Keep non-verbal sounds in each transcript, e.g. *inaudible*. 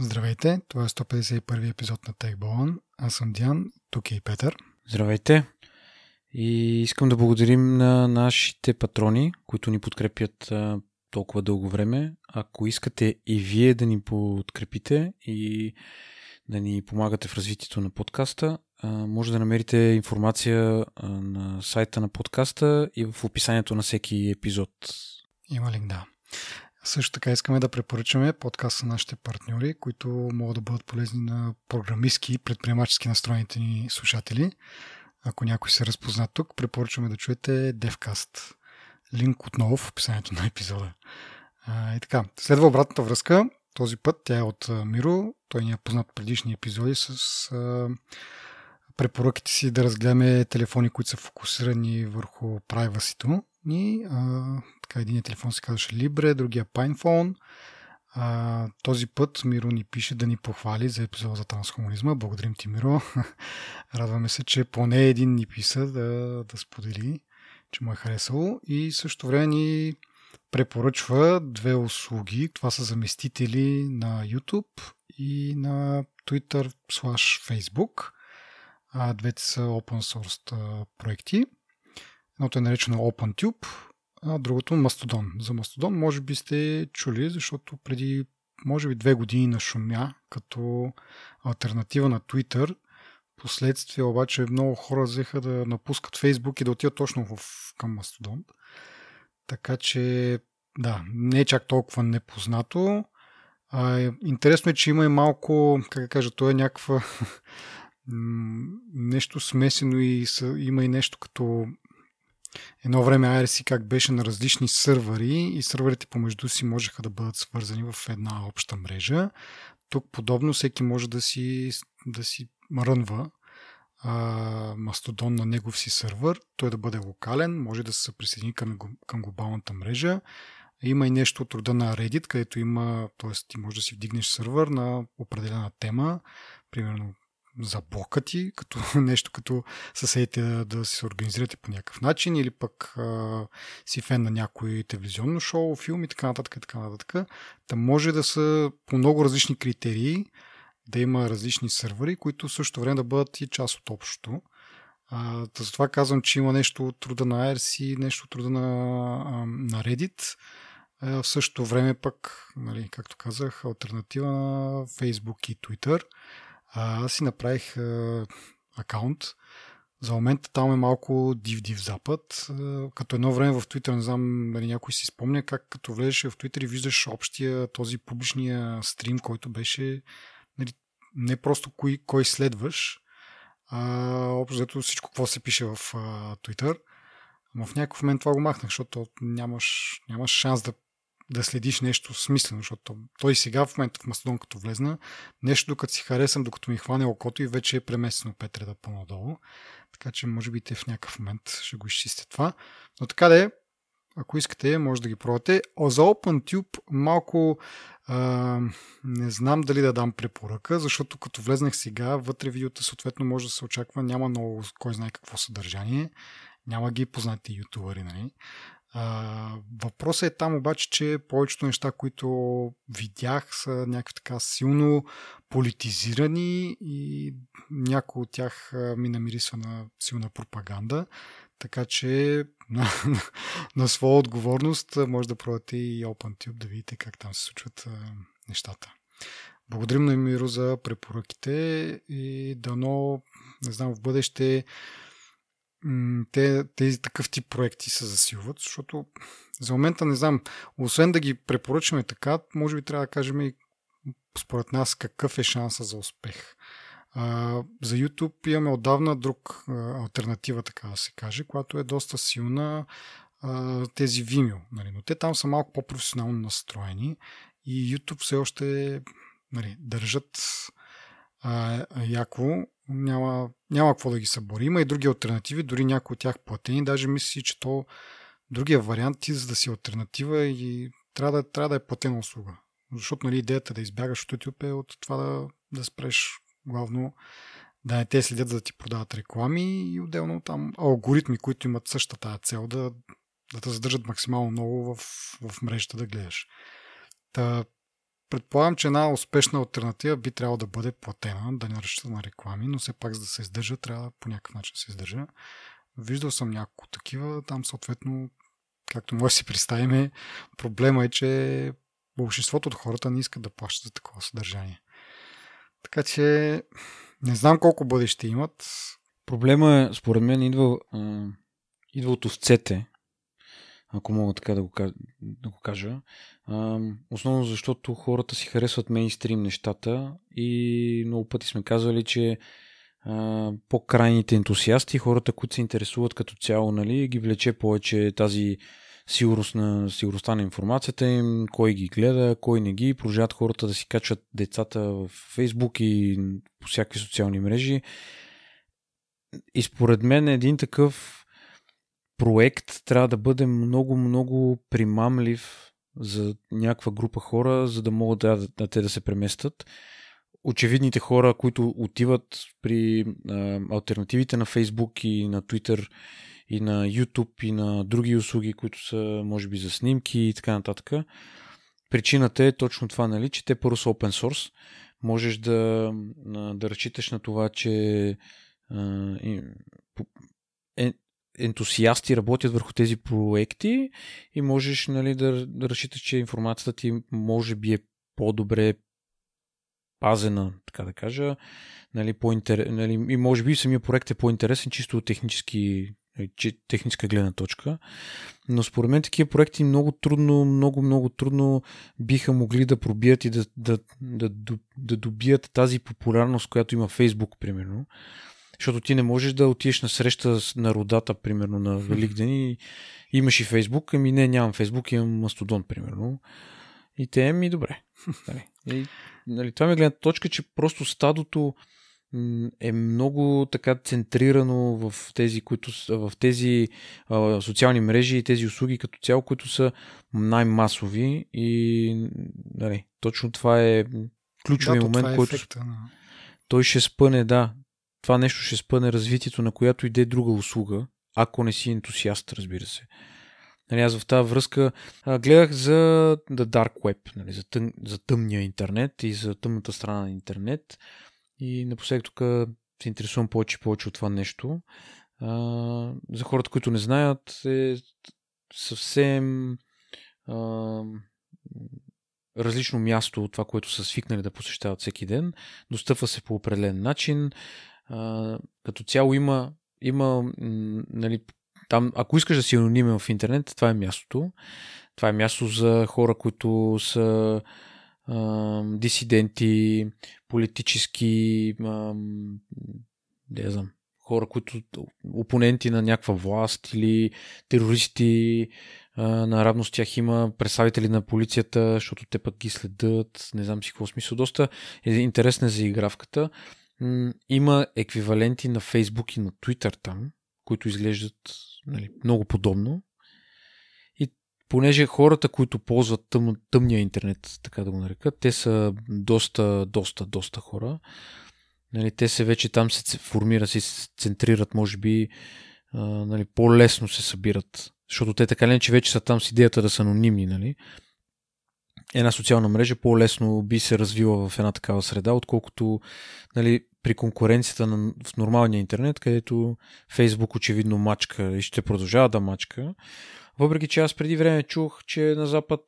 Здравейте, това е 151 епизод на TechBallon. Аз съм Диан, тук е и Петър. Здравейте! И искам да благодарим на нашите патрони, които ни подкрепят а, толкова дълго време. Ако искате и вие да ни подкрепите и да ни помагате в развитието на подкаста, а, може да намерите информация а, на сайта на подкаста и в описанието на всеки епизод. Има линк, да. Също така искаме да препоръчаме подкаст на нашите партньори, които могат да бъдат полезни на програмистски и предприемачески настроените ни слушатели. Ако някой се разпозна тук, препоръчваме да чуете DevCast. Линк отново в описанието на епизода. А, и така, следва обратната връзка. Този път тя е от Миро. Той ни е познат предишни епизоди с а, препоръките си да разгледаме телефони, които са фокусирани върху privacy ни. А, така, един телефон се казваше Libre, другия PinePhone. А, този път Миро ни пише да ни похвали за епизода за трансхуманизма. Благодарим ти, Миро. *laughs* Радваме се, че поне един ни писа да, да сподели, че му е харесало. И също време ни препоръчва две услуги. Това са заместители на YouTube и на Twitter slash Facebook. А, двете са open source проекти. Едното е наречено OpenTube, а другото Мастодон. За Мастодон може би сте чули, защото преди може би две години на шумя като альтернатива на Twitter. Последствие обаче много хора взеха да напускат Facebook и да отидат точно в, към Мастодон. Така че, да, не е чак толкова непознато. А, интересно е, че има и малко, как да кажа, то е някаква *laughs* нещо смесено и са, има и нещо като едно време IRC как беше на различни сървъри и сървърите помежду си можеха да бъдат свързани в една обща мрежа. Тук подобно всеки може да си, да си мрънва а, мастодон на негов си сървър, той да бъде локален, може да се присъедини към, към глобалната мрежа. Има и нещо от рода на Reddit, където има, т.е. ти можеш да си вдигнеш сървър на определена тема, примерно за блока ти, като *laughs* нещо като съседите да, да се организирате по някакъв начин или пък а, си фен на някой телевизионно шоу, филм и така нататък. Така нататък. Та може да са по много различни критерии, да има различни сървъри, които също време да бъдат и част от общото. А, затова казвам, че има нещо от труда на IRC, нещо от труда на, на Reddit. В същото време пък, нали, както казах, альтернатива на Facebook и Twitter – а, аз си направих а, акаунт. За момента там е малко див-див запад. А, като едно време в Twitter, не знам дали някой си спомня, как като влезеш в Twitter и виждаш общия, този публичния стрим, който беше нали, не просто кой, кой следваш, а общо всичко, какво се пише в а, Twitter. Но в някакъв момент това го махнах, защото нямаш, нямаш шанс да да следиш нещо смислено, защото той сега в момента в Мастодон като влезна, нещо докато си харесам, докато ми хване окото и вече е преместено пет реда по-надолу. Така че може би те в някакъв момент ще го изчистите това. Но така да е, ако искате, може да ги пробвате. О, за OpenTube малко а, не знам дали да дам препоръка, защото като влезнах сега, вътре видеота съответно може да се очаква, няма много кой знае какво съдържание, няма ги познати ютубъри, нали? А, въпросът е там обаче, че повечето неща, които видях, са някакви така силно политизирани и някои от тях ми намирисва на силна пропаганда. Така че *laughs* на, на, своя отговорност може да пробвате и OpenTube да видите как там се случват а, нещата. Благодарим на Миро за препоръките и дано, не знам, в бъдеще те, тези такъв тип проекти се засилват, защото за момента не знам, освен да ги препоръчаме така, може би трябва да кажем и според нас какъв е шанса за успех. А, за YouTube имаме отдавна друг а, альтернатива, така да се каже, която е доста силна а, тези Vimeo. Нали? Но те там са малко по-професионално настроени и YouTube все още нали, държат а, яко няма, няма какво да ги събори. Има и други альтернативи, дори някои от тях платени. Даже мисли, че то другия вариант ти, за да си альтернатива и трябва да, трябва да е платена услуга. Защото нали, идеята да избягаш от YouTube е от това да, да спреш главно да не те следят за да ти продават реклами и отделно там алгоритми, които имат същата цел да, да те задържат максимално много в, в мрежата да гледаш. Та, предполагам, че една успешна альтернатива би трябвало да бъде платена, да не разчита на реклами, но все пак за да се издържа, трябва по някакъв начин да се издържа. Виждал съм няколко такива, там съответно, както може да си представим, проблема е, че большинството от хората не искат да плащат за такова съдържание. Така че не знам колко бъдеще имат. Проблема е, според мен, идва, идва от овцете, ако мога така да го, да го кажа. Основно защото хората си харесват мейнстрим нещата и много пъти сме казвали, че по-крайните ентусиасти, хората, които се интересуват като цяло, нали, ги влече повече тази сигурност на, сигурността на информацията им, кой ги гледа, кой не ги, продължават хората да си качват децата в Фейсбук и по всякакви социални мрежи. И според мен един такъв проект трябва да бъде много, много примамлив за някаква група хора, за да могат да, да, те да се преместят. Очевидните хора, които отиват при а, альтернативите на Facebook и на Twitter и на YouTube и на други услуги, които са, може би, за снимки и така нататък. Причината е точно това, нали, че те първо са open source. Можеш да, да разчиташ на това, че е, ентусиасти работят върху тези проекти и можеш нали, да, да разчиташ, че информацията ти може би е по-добре пазена, така да кажа, нали, нали, и може би самия проект е по-интересен чисто от технически Нали, техническа гледна точка. Но според мен такива проекти много трудно, много, много трудно биха могли да пробият и да, да, да, да добият тази популярност, която има Фейсбук, примерно. Защото ти не можеш да отидеш на среща на родата, примерно, на Великден и имаш и Фейсбук, ами не, нямам Фейсбук, имам Мастодон, примерно. И те ми добре. *laughs* Нали. И, нали, това ми е гледна точка, че просто стадото е много така центрирано в тези, които, в тези а, социални мрежи и тези услуги като цяло, които са най-масови и нали, точно това е ключовия да, момент, е който ефекта, да. той ще спъне, да, това нещо ще спъне развитието на която иде друга услуга, ако не си ентусиаст, разбира се. Нали, аз в тази връзка а, гледах за The Dark Web, нали, за, тъм, за тъмния интернет и за тъмната страна на интернет. И напоследък тук се интересувам повече и повече от това нещо. А, за хората, които не знаят, е съвсем а, различно място от това, което са свикнали да посещават всеки ден. Достъпва се по определен начин. А, като цяло има, има нали, там, ако искаш да си анонимен в интернет, това е мястото. Това е място за хора, които са дисиденти, политически, не знам, хора, които опоненти на някаква власт или терористи, наравно с тях има представители на полицията, защото те пък ги следят, не знам си какво смисъл. Доста е интересна за игравката. Има еквиваленти на Фейсбук и на Twitter там, които изглеждат нали, много подобно понеже хората, които ползват тъм, тъмния интернет, така да го нарека, те са доста, доста, доста хора. Нали, те се вече там се формират, се центрират, може би а, нали, по-лесно се събират. Защото те така не, че вече са там с идеята да са анонимни. Нали. Една социална мрежа по-лесно би се развила в една такава среда, отколкото нали, при конкуренцията на, в нормалния интернет, където Фейсбук очевидно мачка и ще продължава да мачка. Въпреки, че аз преди време чух, че на Запад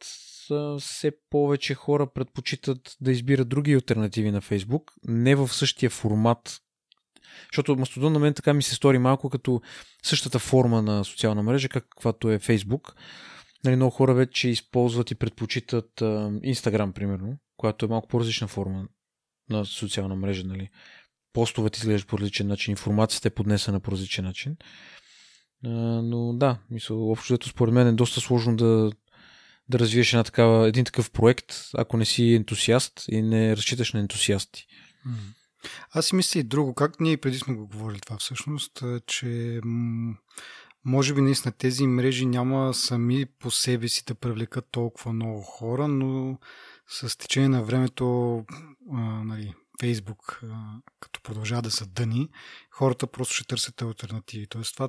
все повече хора предпочитат да избират други альтернативи на Фейсбук, не в същия формат. Защото Мастодон на мен така ми се стори малко като същата форма на социална мрежа, каквато е Фейсбук. Нали, много хора вече използват и предпочитат Инстаграм, примерно, която е малко по-различна форма на социална мрежа. Нали. Постовете изглеждат по различен начин, информацията е поднесена по различен начин. Но да, мисъл, общо според мен е доста сложно да, да развиеш една такава, един такъв проект, ако не си ентусиаст и не разчиташ на ентусиасти. Аз си мисля и друго, как ние преди сме го говорили това всъщност, че може би наистина тези мрежи няма сами по себе си да привлекат толкова много хора, но с течение на времето а, нали, Фейсбук, като продължава да са дъни, хората просто ще търсят альтернативи. Тоест това,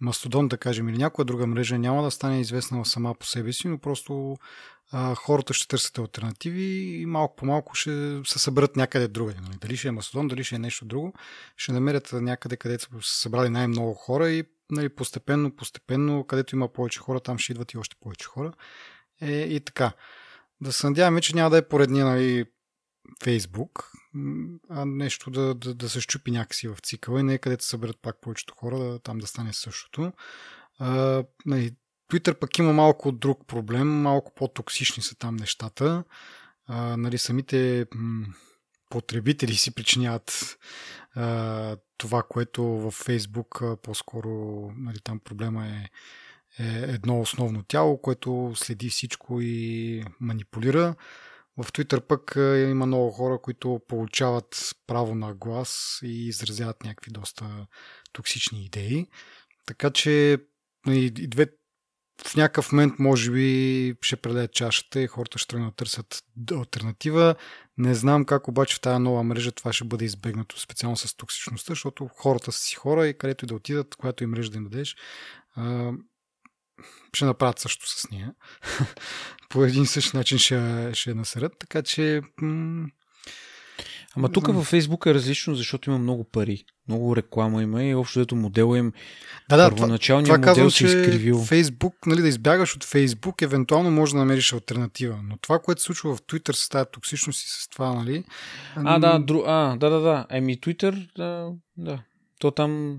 Мастодон, да кажем, или някоя друга мрежа няма да стане известна сама по себе си, но просто а, хората ще търсят альтернативи и малко по малко ще се съберат някъде другаде. Нали? Дали ще е Мастодон, дали ще е нещо друго, ще намерят някъде, където са събрали най-много хора и нали, постепенно, постепенно, където има повече хора, там ще идват и още повече хора. Е, и така. Да се надяваме, че няма да е поредния нали, Фейсбук, а нещо да, да, да се щупи някакси в цикъла и не е където съберат пак повечето хора, да, там да стане същото. А, нали, Twitter пък има малко друг проблем, малко по-токсични са там нещата. А, нали, самите м- потребители си причиняват а, това, което във Facebook по-скоро нали, там проблема е, е едно основно тяло, което следи всичко и манипулира. В Twitter пък има много хора, които получават право на глас и изразяват някакви доста токсични идеи. Така че и две, в някакъв момент може би ще предадат чашата и хората ще тръгнат да търсят альтернатива. Не знам как обаче в тази нова мрежа това ще бъде избегнато, специално с токсичността, защото хората са си хора и където и да отидат, която и мрежа да им дадеш, ще направят също с нея. *laughs* По един същи начин ще, ще я насерят, така че... М- Ама тук във Фейсбук е различно, защото има много пари. Много реклама има и общо дето модела им да, да, първоначалният това, това модел казвам, се изкривил. Фейсбук, нали, да избягаш от Фейсбук, евентуално може да намериш альтернатива. Но това, което се случва в Twitter с тази токсичност и с това, нали? А, да, дру... а, да, да, да. Еми, Twitter, да, да. То там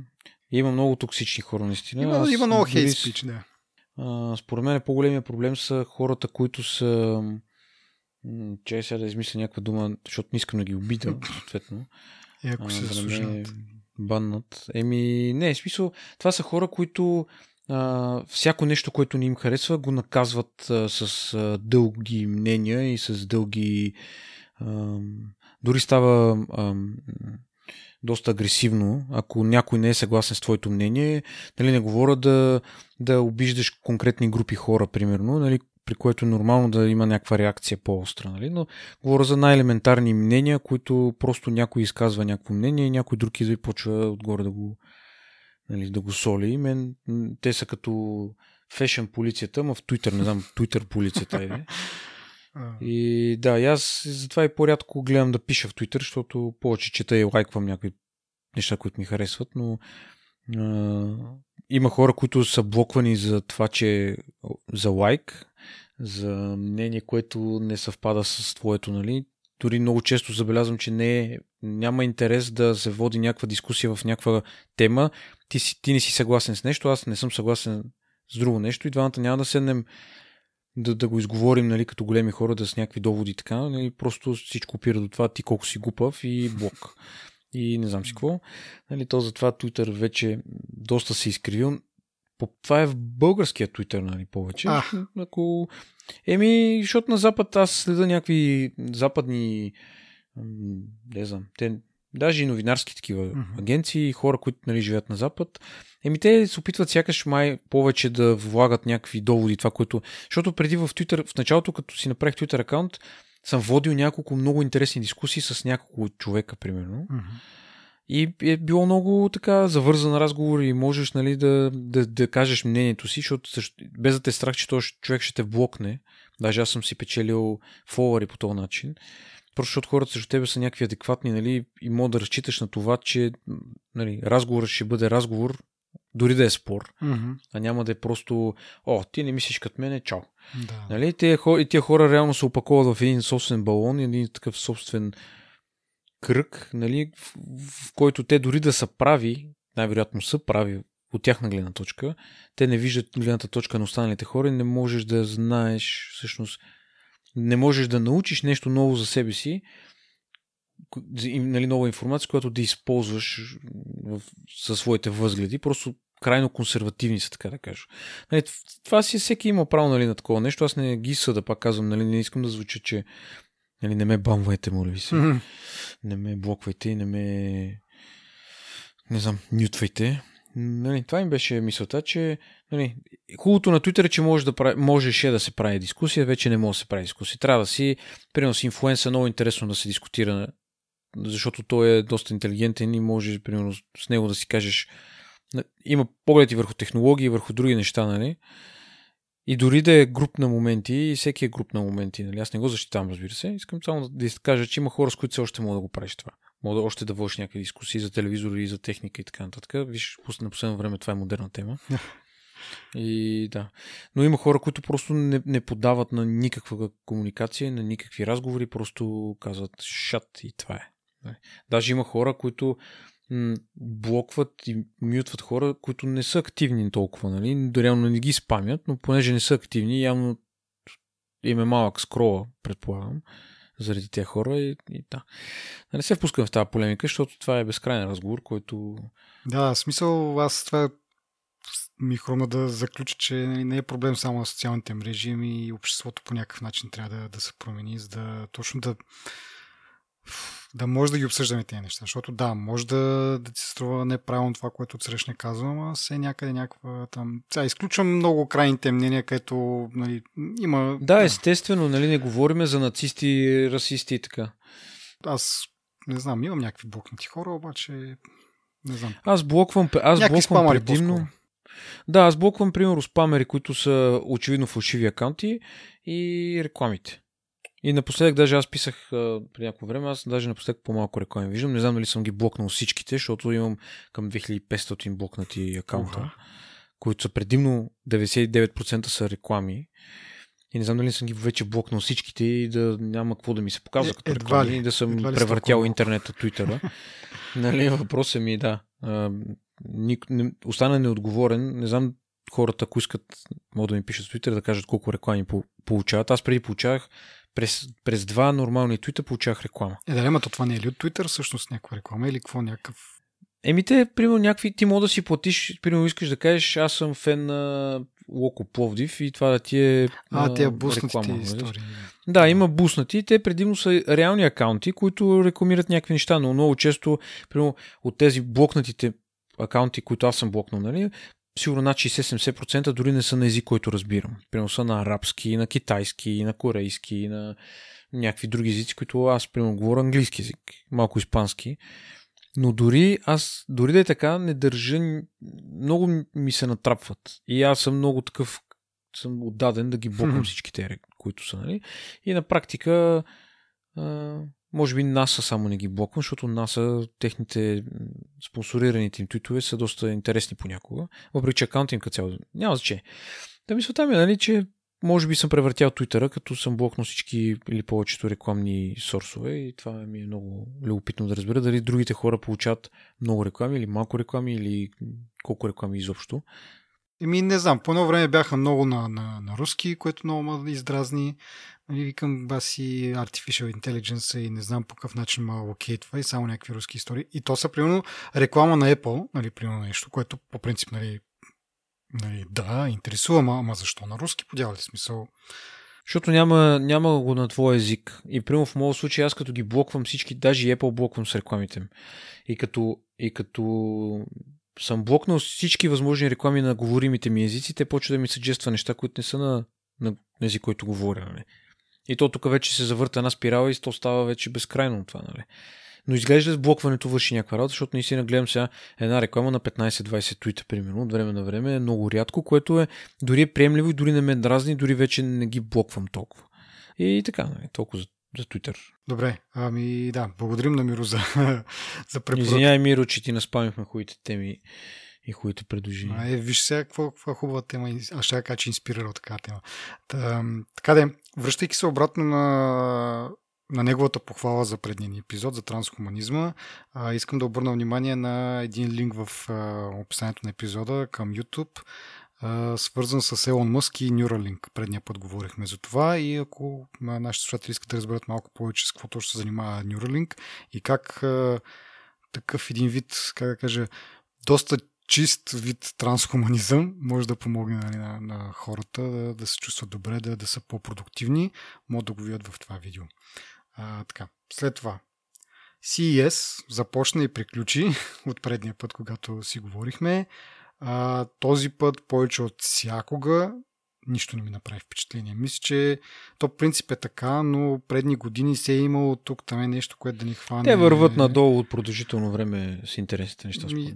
има много токсични хора, наистина. Има, Аз има много хейт спич, да. А, според мен по-големия проблем са хората, които са... Чай сега да измисля някаква дума, защото не искам да ги обида, *laughs* съответно. И ако а, се да ме баннат. Еми, не, в смисъл, това са хора, които а, всяко нещо, което не им харесва, го наказват а, с а, дълги мнения и с дълги... А, дори става а, доста агресивно, ако някой не е съгласен с твоето мнение. Нали, не говоря да, да обиждаш конкретни групи хора, примерно, нали, при което е нормално да има някаква реакция по-остра, нали? но говоря за най-елементарни мнения, които просто някой изказва някакво мнение и някой друг идва и почва отгоре да го, нали, да го соли. И Мен, те са като фешен полицията, ма в Twitter, не знам, Twitter полицията е. *laughs* И да, и аз затова и по-рядко гледам да пиша в Twitter, защото повече чета и лайквам някакви неща, които ми харесват, но а, има хора, които са блоквани за това, че за лайк, за мнение, което не съвпада с твоето, нали? Дори много често забелязвам, че не е, няма интерес да се води някаква дискусия в някаква тема. Ти, си, ти не си съгласен с нещо, аз не съм съгласен с друго нещо и двамата няма да седнем да, да го изговорим, нали, като големи хора, да с някакви доводи така, нали, просто всичко опира до това ти колко си глупав и блок. И не знам си какво. Нали, то затова Twitter вече доста се изкривил. По- Това е в българския Twitter, нали, повече. А. Ако... Еми, защото на Запад аз следа някакви западни не знам, те даже и новинарски такива Мгм. агенции, хора, които нали, живеят на Запад. Еми те се опитват сякаш май повече да влагат някакви доводи, това, което... Защото преди в Twitter, в началото, като си направих Twitter акаунт, съм водил няколко много интересни дискусии с няколко човека, примерно. мгм. И е било много така завързан разговор и можеш нали, да, да, да кажеш мнението си, защото без да те е страх, че този човек ще те блокне. Даже аз съм си печелил фолуари по този начин. Просто защото хората срещу тебе са някакви адекватни нали, и мога да разчиташ на това, че нали, разговорът ще бъде разговор, дори да е спор, Мгм. а няма да е просто о, ти не мислиш като мене, чао. Да. Нали? Те, и тия хора реално се опаковат в един собствен балон, един такъв собствен кръг, нали, в, в който те дори да са прави, най-вероятно са прави от тяхна гледна точка, те не виждат гледната точка на останалите хора и не можеш да знаеш, всъщност, не можеш да научиш нещо ново за себе си, нали, нова информация, която да използваш в, със своите възгледи. Просто крайно консервативни са, така да кажа. Нали, това си всеки има право нали, на такова нещо. Аз не ги съда, пак казвам, нали, не искам да звуча, че нали, не ме бамвайте, моля ви се. Мгм. Не ме блоквайте и не ме не знам, нютвайте. Нали, това им беше мисълта, че нали, хубавото на Twitter е, че може да прави, можеше да се прави дискусия, вече не може да се прави дискусия. Трябва да си, примерно с инфлуенса, много интересно да се дискутира, защото той е доста интелигентен и може, примерно, с него да си кажеш има погледи върху технологии, върху други неща, нали? И дори да е груп на моменти, и всеки е груп на моменти, нали? Аз не го защитавам, разбира се. Искам само да, да кажа, че има хора, с които все още мога да го правиш това. Мога да още да водиш някакви дискусии за телевизори и за техника и така нататък. Виж, на последно време това е модерна тема. *laughs* И да. Но има хора, които просто не, не подават на никаква комуникация, на никакви разговори, просто казват шат и това е. Даже има хора, които м- блокват и мютват хора, които не са активни толкова, нали? Реално не ги спамят, но понеже не са активни, явно им е малък скрола, предполагам, заради тези хора и, и да. Не се впускам в тази полемика, защото това е безкрайен разговор, който... Да, смисъл, аз това ми хрума да заключа, че нали, не е проблем само на социалните мрежи, ами и обществото по някакъв начин трябва да, да се промени, за да точно да да може да ги обсъждаме тези неща. Защото да, може да, да ти се струва неправилно това, което отсрещне казвам, а се някъде някаква там... Сега изключвам много крайните мнения, където нали, има... Да, естествено, нали, не говориме за нацисти, расисти и така. Аз не знам, имам някакви блокнати хора, обаче не знам. Аз блоквам, аз блоквам предимно... По-скоро. Да, аз блоквам, примерно, спамери, които са очевидно фалшиви акаунти и рекламите. И напоследък даже аз писах а, преди някакво време, аз даже напоследък по-малко реклами виждам. Не знам дали съм ги блокнал всичките, защото имам към 2500 блокнати акаунта, uh-huh. които са предимно 99% са реклами. И не знам дали съм ги вече блокнал всичките и да няма какво да ми се показва е, като реклами и да съм превъртял интернета, твитъра. *laughs* нали, въпросът ми, да. А, не, остана неотговорен. Не знам хората, ако искат, могат да ми пишат в Twitter да кажат колко реклами получават. Аз преди получавах през, през два нормални твита получавах реклама. Е, да, ама то това не е ли от Twitter всъщност някаква реклама или какво някакъв... Еми те, примерно, някакви, ти мога да си платиш, примерно искаш да кажеш, аз съм фен на Локо Пловдив и това да ти е А, тия буснатите реклама, истории. Да, има буснати. Те предимно са реални акаунти, които рекламират някакви неща, но много често, примерно, от тези блокнатите акаунти, които аз съм блокнал, нали, сигурно над 60-70% дори не са на език, който разбирам. Примерно са на арабски, на китайски, на корейски, на някакви други езици, които аз, примерно, говоря английски език, малко испански. Но дори аз, дори да е така, не държа, много ми се натрапват. И аз съм много такъв, съм отдаден да ги блоквам всичките, които са, нали? И на практика може би NASA само не ги блоквам, защото NASA, техните спонсорираните им твитове са доста интересни понякога. Въпреки, че аккаунт им като цяло няма значение. Да мисълта ми е, нали, че може би съм превъртял Твитъра, като съм блокнал всички или повечето рекламни сорсове и това ми е много любопитно да разбера дали другите хора получават много реклами или малко реклами или колко реклами изобщо. Еми, не знам, по едно време бяха много на, на, на руски, което много ме издразни. Нали, викам, баси Artificial Intelligence и не знам по какъв начин ма локейтва и само някакви руски истории. И то са, примерно, реклама на Apple, нали, примерно нещо, което по принцип, нали, нали да, интересува, ама, ама защо на руски подявате смисъл? Защото няма, няма го на твой език. И примерно в моят случай аз като ги блоквам всички, даже и Apple блоквам с рекламите. И като, и като съм блокнал всички възможни реклами на говоримите ми езици, те почват да ми съджества неща, които не са на, на език, който говоря. Нали? И то тук вече се завърта една спирала и то става вече безкрайно това. Нали? Но изглежда с блокването върши някаква работа, защото наистина гледам сега една реклама на 15-20 твита, примерно, от време на време е много рядко, което е дори е приемливо и дори не ме дразни, дори вече не ги блоквам толкова. И така, нали, толкова за, за Twitter. Добре, ами да, благодарим на Миро за, *laughs* за препоръка. Извинявай, Миро, че ти наспамихме хубавите теми и хубавите предложения. А, е, виж сега какво, какво хубава тема. Аз ще кажа, че инспирира от така тема. Та, така де, връщайки се обратно на, на неговата похвала за предния ни епизод за трансхуманизма, а, искам да обърна внимание на един линк в а, описанието на епизода към YouTube, а, свързан с Елон Мъск и Neuralink. Предния път говорихме за това и ако нашите слушатели искат да разберат малко повече с какво точно се занимава Neuralink и как такъв един вид, как да кажа, доста чист вид трансхуманизъм може да помогне нали, на, на хората да, да се чувстват добре, да, да са по-продуктивни. Могат да го видят в това видео. А, така. След това. CES започна и приключи *laughs* от предния път, когато си говорихме. А, този път повече от всякога нищо не ми направи впечатление. Мисля, че то принцип е така, но предни години се е имало тук там е нещо, което да ни хване. Те върват надолу от продължително време с интересните неща. Ми,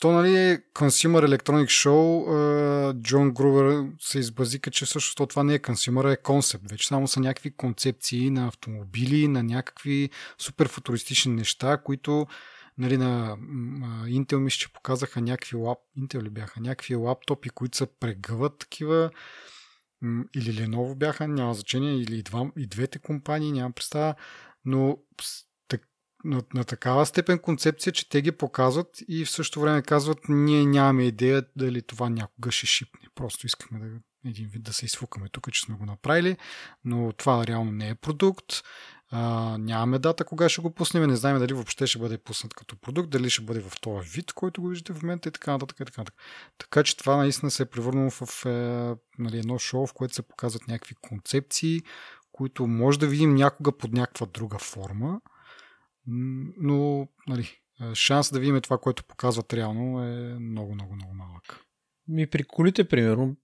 то нали е Consumer Electronic Show, Джон Грувер се избазика, че също това не е консюмер, е концепт. Вече само са някакви концепции на автомобили, на някакви супер футуристични неща, които нали, на Intel мисля, че показаха някакви лап, Intel ли бяха, някакви лаптопи, които са прегъват такива или Lenovo бяха, няма значение, или и, два, и двете компании, няма представа, но на, на такава степен концепция, че те ги показват и в същото време казват, ние нямаме идея дали това някога ще шипне. Просто искаме да един вид да се изфукаме тук, че сме го направили, но това реално не е продукт. А, нямаме дата кога ще го пуснем, не знаем дали въобще ще бъде пуснат като продукт, дали ще бъде в този вид, който го виждате в момента и така нататък. И така, нататък. така че това наистина се е превърнало в е, нали, едно шоу, в което се показват някакви концепции, които може да видим някога под някаква друга форма, но нали, шанс да видим това, което показват реално е много, много, много малък. Ми при колите, примерно,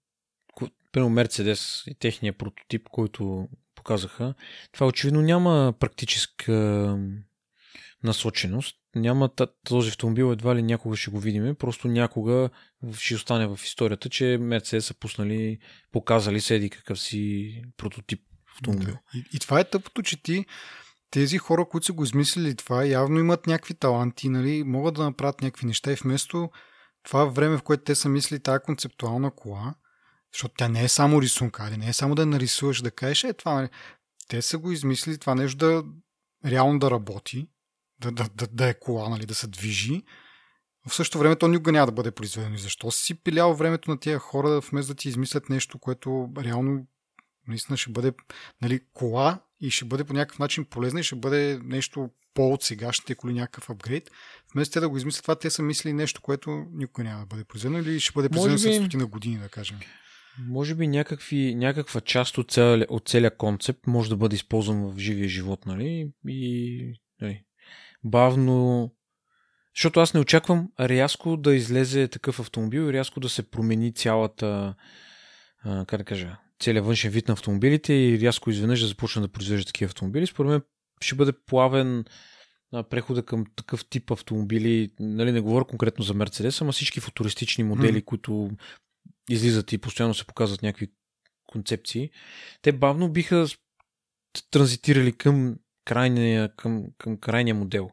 примерно Мерцедес и техния прототип, който показаха, това очевидно няма практическа насоченост. Няма този автомобил, едва ли някога ще го видим, просто някога ще остане в историята, че Мерцедес са пуснали, показали седи какъв си прототип автомобил. Да. И, и това е тъпото, че ти тези хора, които са го измислили това, явно имат някакви таланти, нали, могат да направят някакви неща и вместо това време, в което те са мислили тази концептуална кола, защото тя не е само рисунка, не е само да нарисуваш, да кажеш, е това, нали. те са го измислили това нещо да реално да работи, да, да, да, да е кола, нали, да се движи. В същото време то никога няма да бъде произведено. И защо си пилял времето на тия хора, вместо да ти измислят нещо, което реално наистина ще бъде нали, кола и ще бъде по някакъв начин полезна и ще бъде нещо по от сегашните коли, някакъв апгрейд. Вместо те да го измислят това, те са мислили нещо, което никога няма да бъде произведено или ще бъде произведено след стотина години, да кажем. Може би някакви, някаква част от, цел, от целия концепт може да бъде използван в живия живот, нали? И нали, бавно. Защото аз не очаквам рязко да излезе такъв автомобил и рязко да се промени цялата, а, как да кажа, целият външен вид на автомобилите и рязко изведнъж да започне да произвежда такива автомобили. Според мен ще бъде плавен прехода към такъв тип автомобили. Нали, не говоря конкретно за Мерцедес, ама всички футуристични модели, mm. които излизат и постоянно се показват някакви концепции, те бавно биха транзитирали към крайния, към, към крайния модел.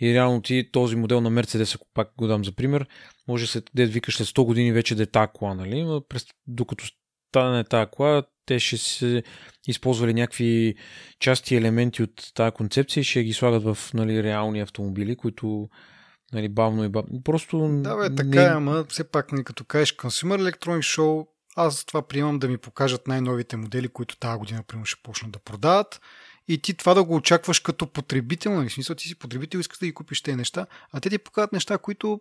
И реално ти този модел на Мерцедес, ако пак го дам за пример, може след, да викаш след 100 години вече да е тази кола, нали? През, докато стане тази кола, те ще се използвали някакви части елементи от тази концепция и ще ги слагат в нали, реални автомобили, които нали, бавно и бавно. Просто. Да, бе, така не... е, ама все пак, нали, като кажеш Consumer Electronic Show, аз това приемам да ми покажат най-новите модели, които тази година, примерно, ще почнат да продават и ти това да го очакваш като потребител, нали? Смисъл ти си потребител, искаш да ги купиш тези неща, а те ти показват неща, които,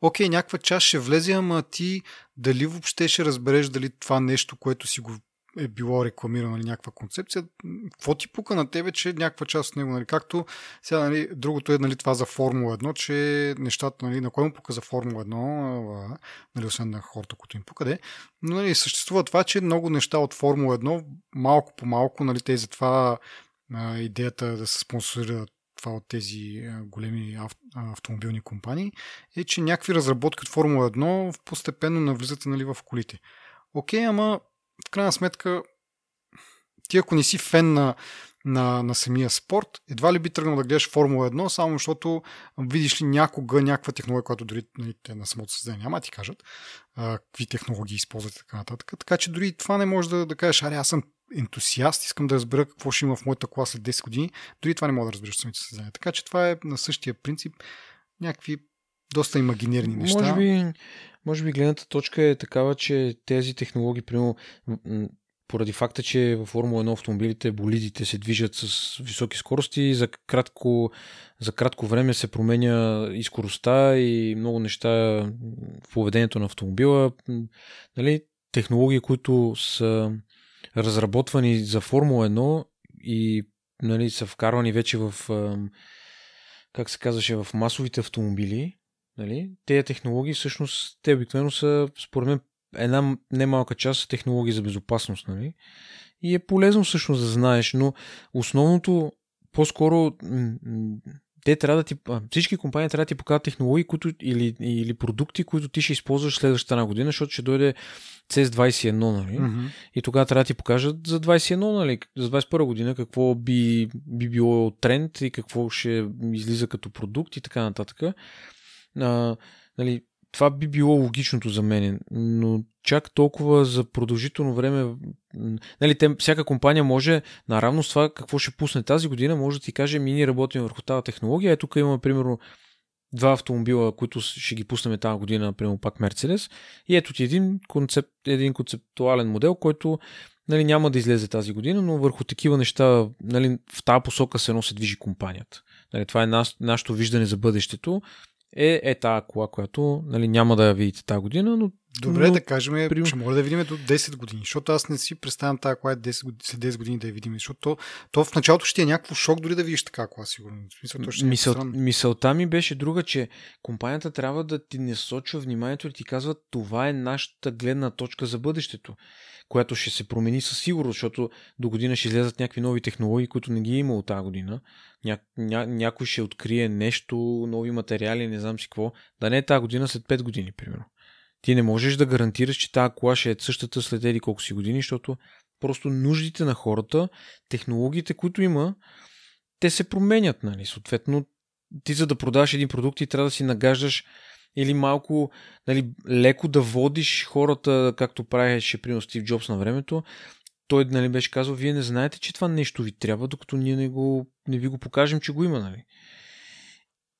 окей, някаква част ще влезе, ама ти дали въобще ще разбереш дали това нещо, което си го е било рекламирано или някаква концепция, какво ти пука на тебе, че някаква част от него, нали, както сега, нали, другото е нали, това за Формула 1, че нещата, нали, на кой му пука за Формула 1, нали, освен на хората, които им пука, де, но нали, съществува това, че много неща от Формула 1, малко по малко, нали, те затова идеята да се спонсорира това от тези големи автомобилни компании, е, че някакви разработки от Формула 1 постепенно навлизат нали, в колите. Окей, ама в крайна сметка ти ако не си фен на, на, на самия спорт, едва ли би тръгнал да гледаш Формула 1, само защото видиш ли някога някаква технология, която дори нали, те на самото създание няма ти кажат а, какви технологии използват и така нататък. Така че дори това не може да, да кажеш, аре аз съм ентусиаст, искам да разбера какво ще има в моята класа след 10 години, дори това не мога да разбереш самите създания. Така че това е на същия принцип някакви доста имагинерни неща. Може би, може би гледната точка е такава, че тези технологии, примерно, поради факта, че във Формула 1 автомобилите, болидите се движат с високи скорости, за кратко, за кратко време се променя и скоростта и много неща в поведението на автомобила. Нали, технологии, които са разработвани за Формула 1 и нали, са вкарвани вече в как се казваше, в масовите автомобили, нали, тези технологии всъщност, те обикновено са, според мен, една немалка част са технологии за безопасност, нали? И е полезно всъщност да знаеш, но основното, по-скоро те трябва да ти, всички компании трябва да ти покажат технологии които, или, или продукти, които ти ще използваш следващата една година, защото ще дойде CES 21, нали? Mm-hmm. И тогава трябва да ти покажат за 21, нали? За 21 година какво би, би било тренд и какво ще излиза като продукт и така нататък. А, нали, това би било логичното за мен, но чак толкова за продължително време. Нали, те, всяка компания може, наравно с това какво ще пусне тази година, може да ти каже, ми ние работим върху тази технология. Ето тук имаме, примерно, два автомобила, които ще ги пуснем тази година, примерно пак Мерцедес. И ето ти един, концеп, един концептуален модел, който нали, няма да излезе тази година, но върху такива неща нали, в тази посока се едно се движи компанията. Нали, това е наш, нашето виждане за бъдещето е, е тази кола, която нали, няма да я видите тази година, но Добре, но, да кажем, при... че може да видим до 10 години, защото аз не си представям тази кола 10, е след 10 години да я видим, защото то, то в началото ще е някакво шок дори да видиш така кола, сигурно. Смисъл, то ще е Мисъл, мисълта ми беше друга, че компанията трябва да ти не сочва вниманието и ти казва това е нашата гледна точка за бъдещето, която ще се промени със сигурност, защото до година ще излезат някакви нови технологии, които не ги е имало тази година. Ня, ня, някой ще открие нещо, нови материали, не знам си какво. Да не е тази година, след 5 години, примерно. Ти не можеш да гарантираш, че тази кола ще е същата след еди колко си години, защото просто нуждите на хората, технологиите, които има, те се променят, нали? Съответно, ти за да продаш един продукт и трябва да си нагаждаш или малко нали, леко да водиш хората, както правеше при Стив Джобс на времето. Той нали, беше казал, вие не знаете, че това нещо ви трябва, докато ние не, го, не ви го покажем, че го има. Нали.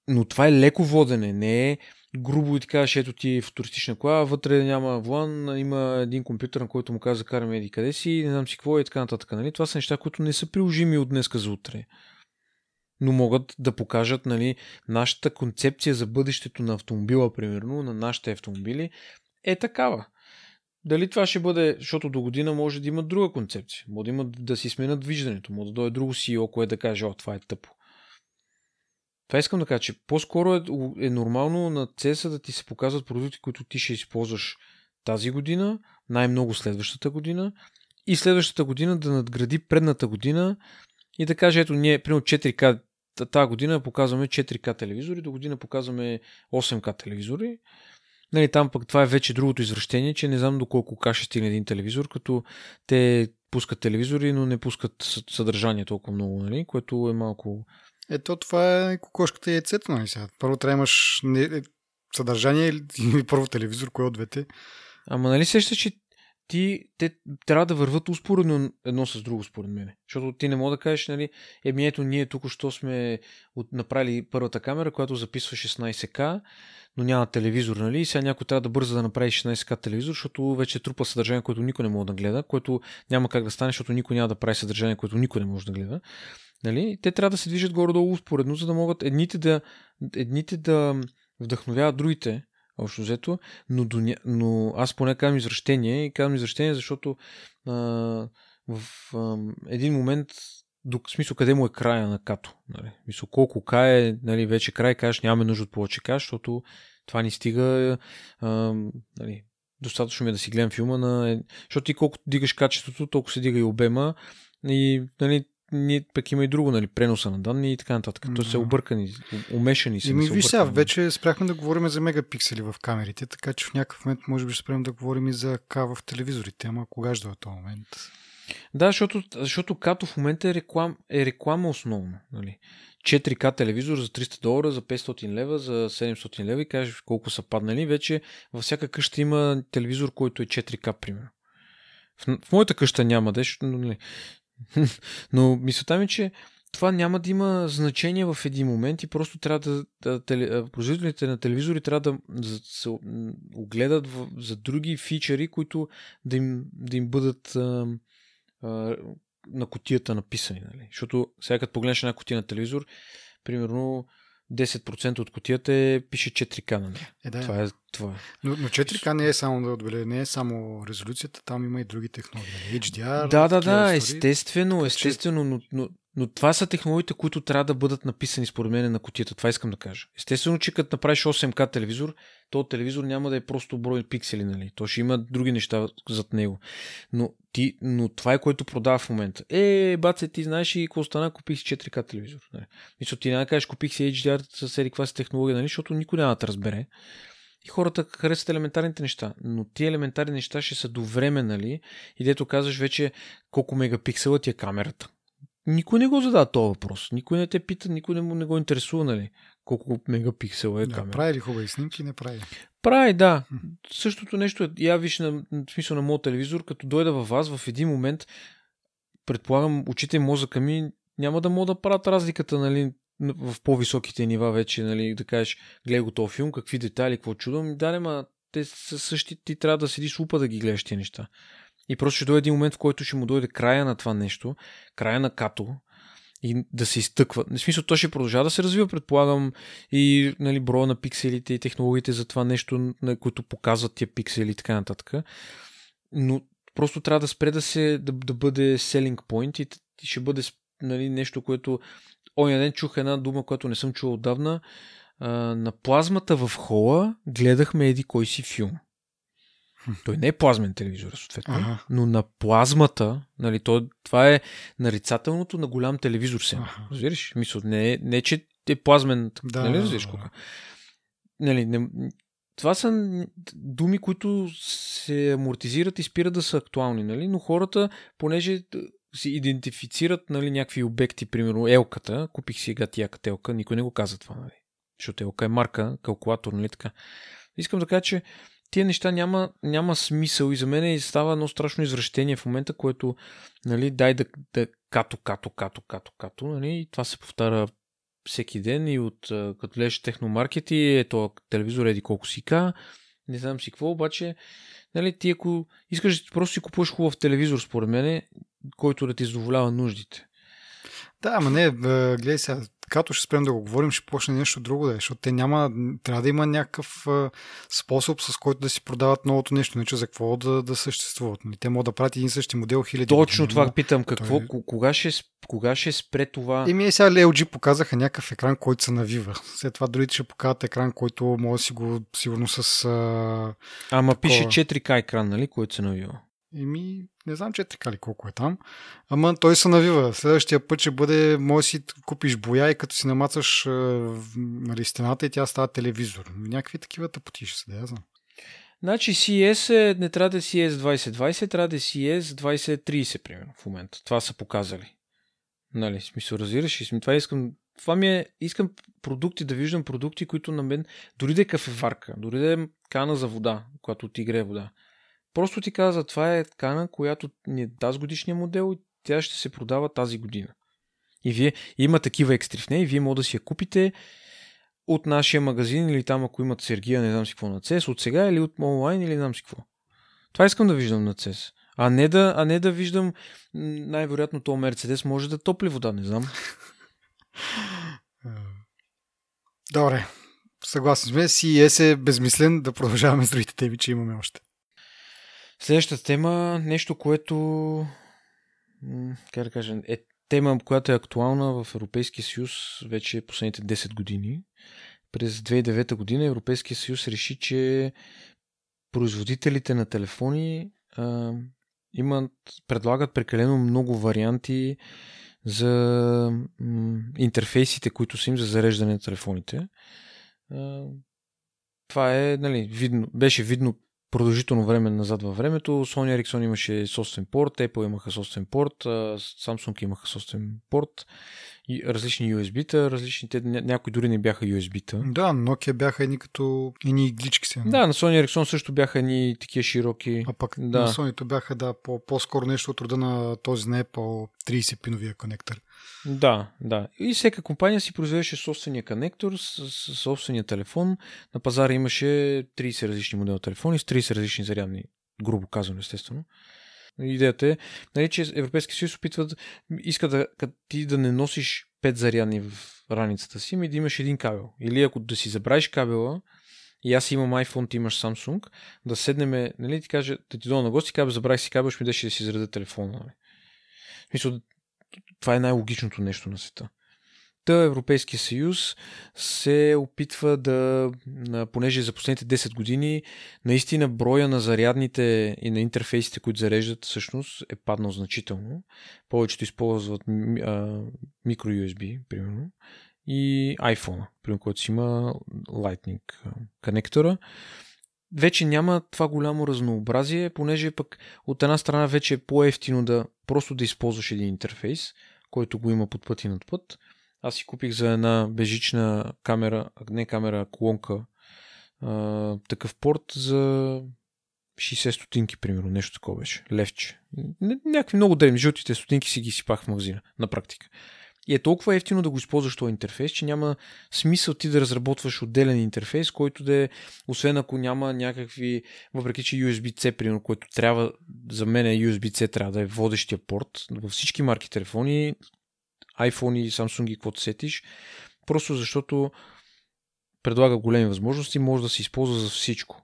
Но това е леко водене, не е грубо и така, ето ти е футуристична кола, вътре няма влан, има един компютър, на който му каза караме еди къде си, не знам си какво и така нататък. Нали? Това са неща, които не са приложими от днеска за утре. Но могат да покажат нали, нашата концепция за бъдещето на автомобила, примерно, на нашите автомобили, е такава. Дали това ще бъде, защото до година може да има друга концепция. Може да има да си сменят виждането, може да дойде друго CEO, което да каже, о, това е тъпо. Това искам да кажа, че по-скоро е, е нормално на CES да ти се показват продукти, които ти ще използваш тази година, най-много следващата година и следващата година да надгради предната година и да каже, ето ние, примерно 4K тази година показваме 4К телевизори, до година показваме 8К телевизори. Нали, там пък това е вече другото извращение, че не знам доколко К ще стигне един телевизор, като те пускат телевизори, но не пускат съдържание толкова много, нали, което е малко ето това е кокошката и яйцето, нали сега. Първо трябва имаш не, е, съдържание *laughs* или първо телевизор, кое от двете. Ама нали сещаш, че ти, те трябва да върват успоредно едно с друго, според мен. Защото ти не мога да кажеш, нали, еми ето ние тук що сме от, направили първата камера, която записва 16К, но няма телевизор, нали, и сега някой трябва да бърза да направи 16К телевизор, защото вече е трупа съдържание, което никой не може да гледа, което няма как да стане, защото никой няма да прави съдържание, което никой не може да гледа. Нали? Те трябва да се движат горе-долу успоредно, за да могат едните да, едните да вдъхновяват другите, общо взето, но, до, но аз поне казвам извращение и казвам извращение, защото а, в а, един момент до смисъл къде му е края на като. Нали? Мисъл, колко ка е нали, вече край, кажеш нямаме нужда от повече каш, защото това ни стига а, нали, достатъчно ми е да си гледам филма на... Защото ти колко дигаш качеството, толкова се дига и обема и нали, ние пък има и друго, нали, преноса на данни и така нататък. То са объркани, умешани са. Еми, виж сега, вече спряхме да говорим за мегапиксели в камерите, така че в някакъв момент може би ще спрем да говорим и за К в телевизорите, ама кога ще е този момент? Да, защото, защото като в момента е, реклам, е реклама основно. Нали. 4К телевизор за 300 долара, за 500 лева, за 700 лева и кажеш колко са паднали. Вече във всяка къща има телевизор, който е 4К, примерно. В, в моята къща няма, но нали, *laughs* Но мисълта ми, е, че това няма да има значение в един момент и просто трябва да, да теле, производителите на телевизори трябва да, да се огледат в, за други фичери, които да им, да им бъдат а, а, на котията написани. Нали? Защото сега като погледнеш една котия на телевизор, примерно 10% от котията е, пише 4К. Нали? Е, да. Това е Това. Но, но 4K не е само да отбележа, не е само резолюцията, там има и други технологии. нали? HDR. Да, да, да, естествено, естествено, но, но, но това са технологиите, които трябва да бъдат написани според мен на котията. Това искам да кажа. Естествено, че като направиш 8К телевизор, то телевизор няма да е просто брой пиксели, нали? То ще има други неща зад него. Но, ти, но това е което продава в момента. Е, баце, ти знаеш и какво стана, купих си 4К телевизор. Нали? Мисля, ти няма да кажеш, купих си HDR с еди каква си технология, нали? защото никой няма да разбере. И хората харесват елементарните неща, но тия елементарни неща ще са до време, нали? И дето казваш вече колко мегапиксела ти е камерата. Никой не го задава този въпрос. Никой не те пита, никой не, му, не го интересува, нали? Колко мегапиксела е Да, камера. прави ли хубави снимки, не прави. Прави, да. Същото нещо е. Я виж на, в смисъл на моят телевизор, като дойда във вас, в един момент, предполагам, очите и мозъка ми няма да могат да правят разликата, нали, в по-високите нива вече, нали, да кажеш, гледай го този филм, какви детайли, какво чудо. Ми, да, ма, те са същи, ти трябва да седиш лупа да ги гледаш тия неща. И просто ще дойде един момент, в който ще му дойде края на това нещо, края на като, и да се изтъква. В смисъл, то ще продължава да се развива, предполагам, и нали, броя на пикселите и технологиите за това нещо, на които показват тия пиксели и така нататък. Но просто трябва да спре да, се, да, да бъде selling point и, и ще бъде нали, нещо, което... Оня ден чух една дума, която не съм чувал отдавна. А, на плазмата в хола гледахме еди кой си филм. Той не е плазмен телевизор, съответно, Ага. но на плазмата, нали, то, това е нарицателното на голям телевизор сега. Аха. Разбираш? Мисъл, не, е- не че е плазмен, Да, нали да, разбираш да. колко? Нали, не, това са думи, които се амортизират и спират да са актуални, нали? но хората, понеже си идентифицират нали, някакви обекти, примерно елката, купих си сега яката елка, никой не го каза това, нали? защото елка е марка, калкулатор, нали така. Искам да кажа, че тия неща няма, няма смисъл и за мен става едно страшно извращение в момента, което нали, дай да, да като, като, като, като, като, нали, и това се повтаря всеки ден и от като гледаш техномаркети, ето телевизор еди колко си ка, не знам си какво, обаче нали, ти ако искаш просто си купуваш хубав телевизор, според мен, който да ти задоволява нуждите. Да, ама не, бе, гледай сега, като ще спрем да го говорим, ще почне нещо друго да е, защото те няма, трябва да има някакъв а, способ, с който да си продават новото нещо, иначе за какво да, да съществуват. Нали, Те могат да правят един същи модел хиляди Точно това но- питам. Какво, той- ко- кога, ще, кога ще спре това? Еми, е, сега LG показаха някакъв екран, който се навива. След това другите ще покажат екран, който може да си го сигурно с... А... Ама пише такова. 4К екран, нали, който се навива. Еми, не знам, че е така ли колко е там. Ама той се навива. Следващия път ще бъде, може си купиш боя и като си намацаш нали, стената и тя става телевизор. Някакви такива тъпоти ще се да я знам. Значи CS е, не трябва да е CS 2020, трябва да е CS 2030, примерно, в момента. Това са показали. Нали, смисъл, разбираш ли? Това искам, това ми е, искам продукти, да виждам продукти, които на мен, дори да е кафеварка, дори да е кана за вода, която ти грее вода. Просто ти каза, това е кана, която ни е годишния модел и тя ще се продава тази година. И вие има такива екстри в нея и вие може да си я купите от нашия магазин или там, ако имат Сергия, не знам си какво на CES, от сега или от онлайн или не знам си какво. Това искам да виждам на CES. А не да, а не да виждам най-вероятно то Мерцедес може да топли вода, не знам. Добре. Съгласен сме. CES е безмислен да продължаваме с другите теми, че имаме още. Следващата тема, нещо, което как да кажа, е тема, която е актуална в Европейския съюз вече последните 10 години. През 2009 година Европейския съюз реши, че производителите на телефони а, имат, предлагат прекалено много варианти за м, интерфейсите, които са им за зареждане на телефоните. А, това е, нали, видно, беше видно продължително време назад във времето. Sony Ericsson имаше собствен порт, Apple имаха собствен порт, Samsung имаха собствен порт, и различни USB-та, различните, ня- някои дори не бяха USB-та. Да, Nokia бяха едни като едни иглички сега. Да, на Sony Ericsson също бяха едни такива широки. А пък да. на Sony бяха да, по- по-скоро нещо от рода на този на Apple 30-пиновия конектор. Да, да. И всяка компания си произвеждаше собствения конектор с, с собствения телефон. На пазара имаше 30 различни модела телефони с 30 различни зарядни, грубо казано, естествено. Идеята е, нали, че Европейския съюз опитват, иска да, ти да не носиш 5 зарядни в раницата си, ми да имаш един кабел. Или ако да си забравиш кабела и аз имам iPhone, ти имаш Samsung, да седнеме, нали, ти кажа, да ти дойда на гости, кажа, забравих си кабел, ще ми деше да си зареда телефона. Нали. Мисля, това е най-логичното нещо на света. Та Европейския съюз се опитва да, понеже за последните 10 години наистина броя на зарядните и на интерфейсите, които зареждат, всъщност е паднал значително. Повечето използват микро USB, примерно, и iPhone, примерно, който си има Lightning конектора. Вече няма това голямо разнообразие, понеже пък от една страна вече е по-ефтино да просто да използваш един интерфейс, който го има под път и над път аз си купих за една бежична камера, не камера, колонка, а, такъв порт за 60 стотинки, примерно, нещо такова беше. Левче. Някакви много древни, жълтите стотинки си ги сипах в магазина, на практика. И е толкова ефтино да го използваш този интерфейс, че няма смисъл ти да разработваш отделен интерфейс, който да е, освен ако няма някакви, въпреки че USB-C, примерно, който трябва, за мен е USB-C трябва да е водещия порт. Във всички марки телефони iPhone и Samsung и каквото сетиш, просто защото предлага големи възможности, може да се използва за всичко.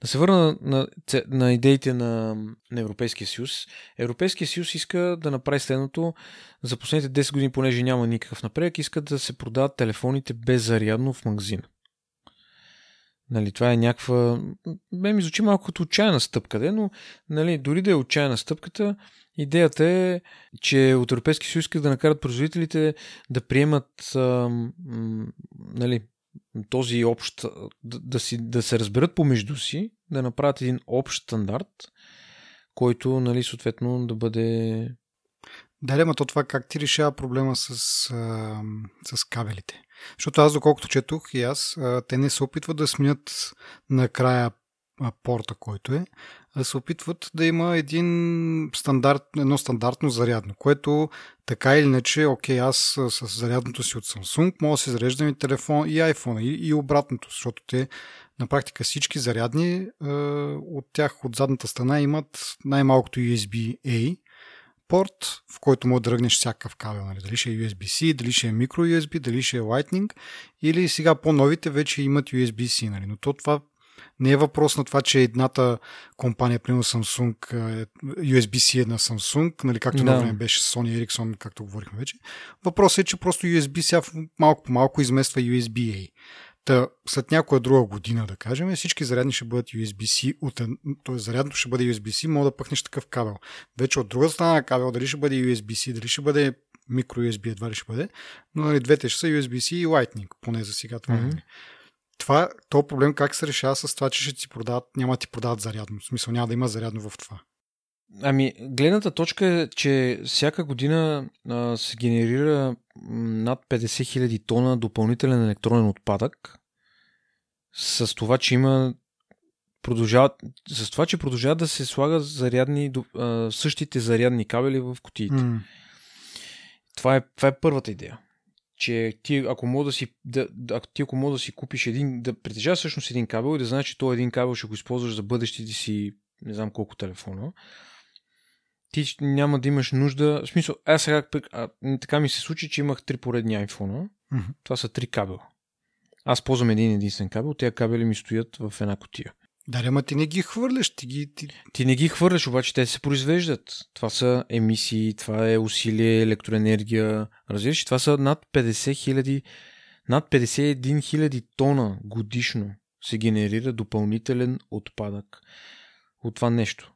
Да се върна на, на, идеите на, на Европейския съюз. Европейския съюз иска да направи следното. За последните 10 години, понеже няма никакъв напредък, иска да се продават телефоните беззарядно в магазина. Нали, това е някаква... Ме ми звучи малко като отчаяна стъпка, но нали, дори да е отчаяна стъпката, Идеята е, че от Европейски съюз искат да накарат производителите да приемат а, м, нали, този общ, да, да, си, да се разберат помежду си, да направят един общ стандарт, който, нали, съответно, да бъде. Да, ма то това как ти решава проблема с, а, с кабелите? Защото аз, доколкото четох и аз, а, те не се опитват да сменят накрая порта, който е, се опитват да има един стандарт, едно стандартно зарядно, което така или иначе, окей, аз с зарядното си от Samsung мога да се зареждам и телефон и iPhone и, и обратното, защото те на практика всички зарядни е, от тях от задната страна имат най-малкото USB-A порт, в който може да ръгнеш всякакъв кабел. Нали? Дали ще е USB-C, дали ще е micro USB, дали ще е Lightning или сега по-новите вече имат USB-C. Нали? Но то това не е въпрос на това, че едната компания, примерно Samsung, USB-C е на Samsung, нали, както да. на време беше Sony Ericsson, както говорихме вече. Въпросът е, че просто USB сега малко по малко измества USB-A. Та, след някоя друга година, да кажем, всички зарядни ще бъдат USB-C, от, т.е. зарядното ще бъде USB-C, мога да пъхнеш такъв кабел. Вече от друга страна на кабел, дали ще бъде USB-C, дали ще бъде микро USB, едва ли ще бъде, но нали, двете ще са USB-C и Lightning, поне за сега това mm-hmm това, то проблем как се решава с това, че ще ти продават, няма ти продават зарядно. В смисъл няма да има зарядно в това. Ами, гледната точка е, че всяка година а, се генерира над 50 000 тона допълнителен електронен отпадък с това, че има продължават, с това, че продължават да се слагат зарядни, а, същите зарядни кабели в кутиите. Mm. Това, е, това е първата идея че ти ако мога да си, да, ако ти ако мога да си купиш един, да притежаваш всъщност един кабел и да знаеш, че този един кабел ще го използваш за бъдещите си, не знам колко телефона, ти няма да имаш нужда. В смисъл, аз сега а, така ми се случи, че имах три поредни iPhone. Mm-hmm. Това са три кабела. Аз ползвам един единствен кабел, тези кабели ми стоят в една котия. Да, ама ти не ги хвърляш. Ти, ги, ти... ти не ги хвърляш, обаче те се произвеждат. Това са емисии, това е усилие, електроенергия. Разбираш, това са над 50 хиляди, над 51 хиляди тона годишно се генерира допълнителен отпадък от това нещо.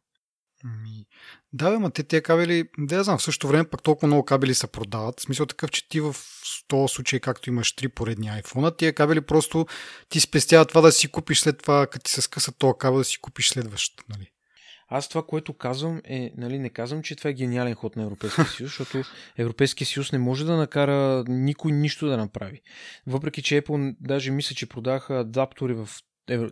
Ми, да, бе, ма те тези кабели, да я знам, в същото време пък толкова много кабели се продават. В смисъл такъв, че ти в този случай, както имаш три поредни iPhone, тия кабели просто ти спестяват това да си купиш след това, като ти се скъса този кабел, да си купиш следващ. Нали? Аз това, което казвам е, нали, не казвам, че това е гениален ход на Европейския съюз, защото Европейския съюз не може да накара никой нищо да направи. Въпреки, че Apple даже мисля, че продаха адаптори в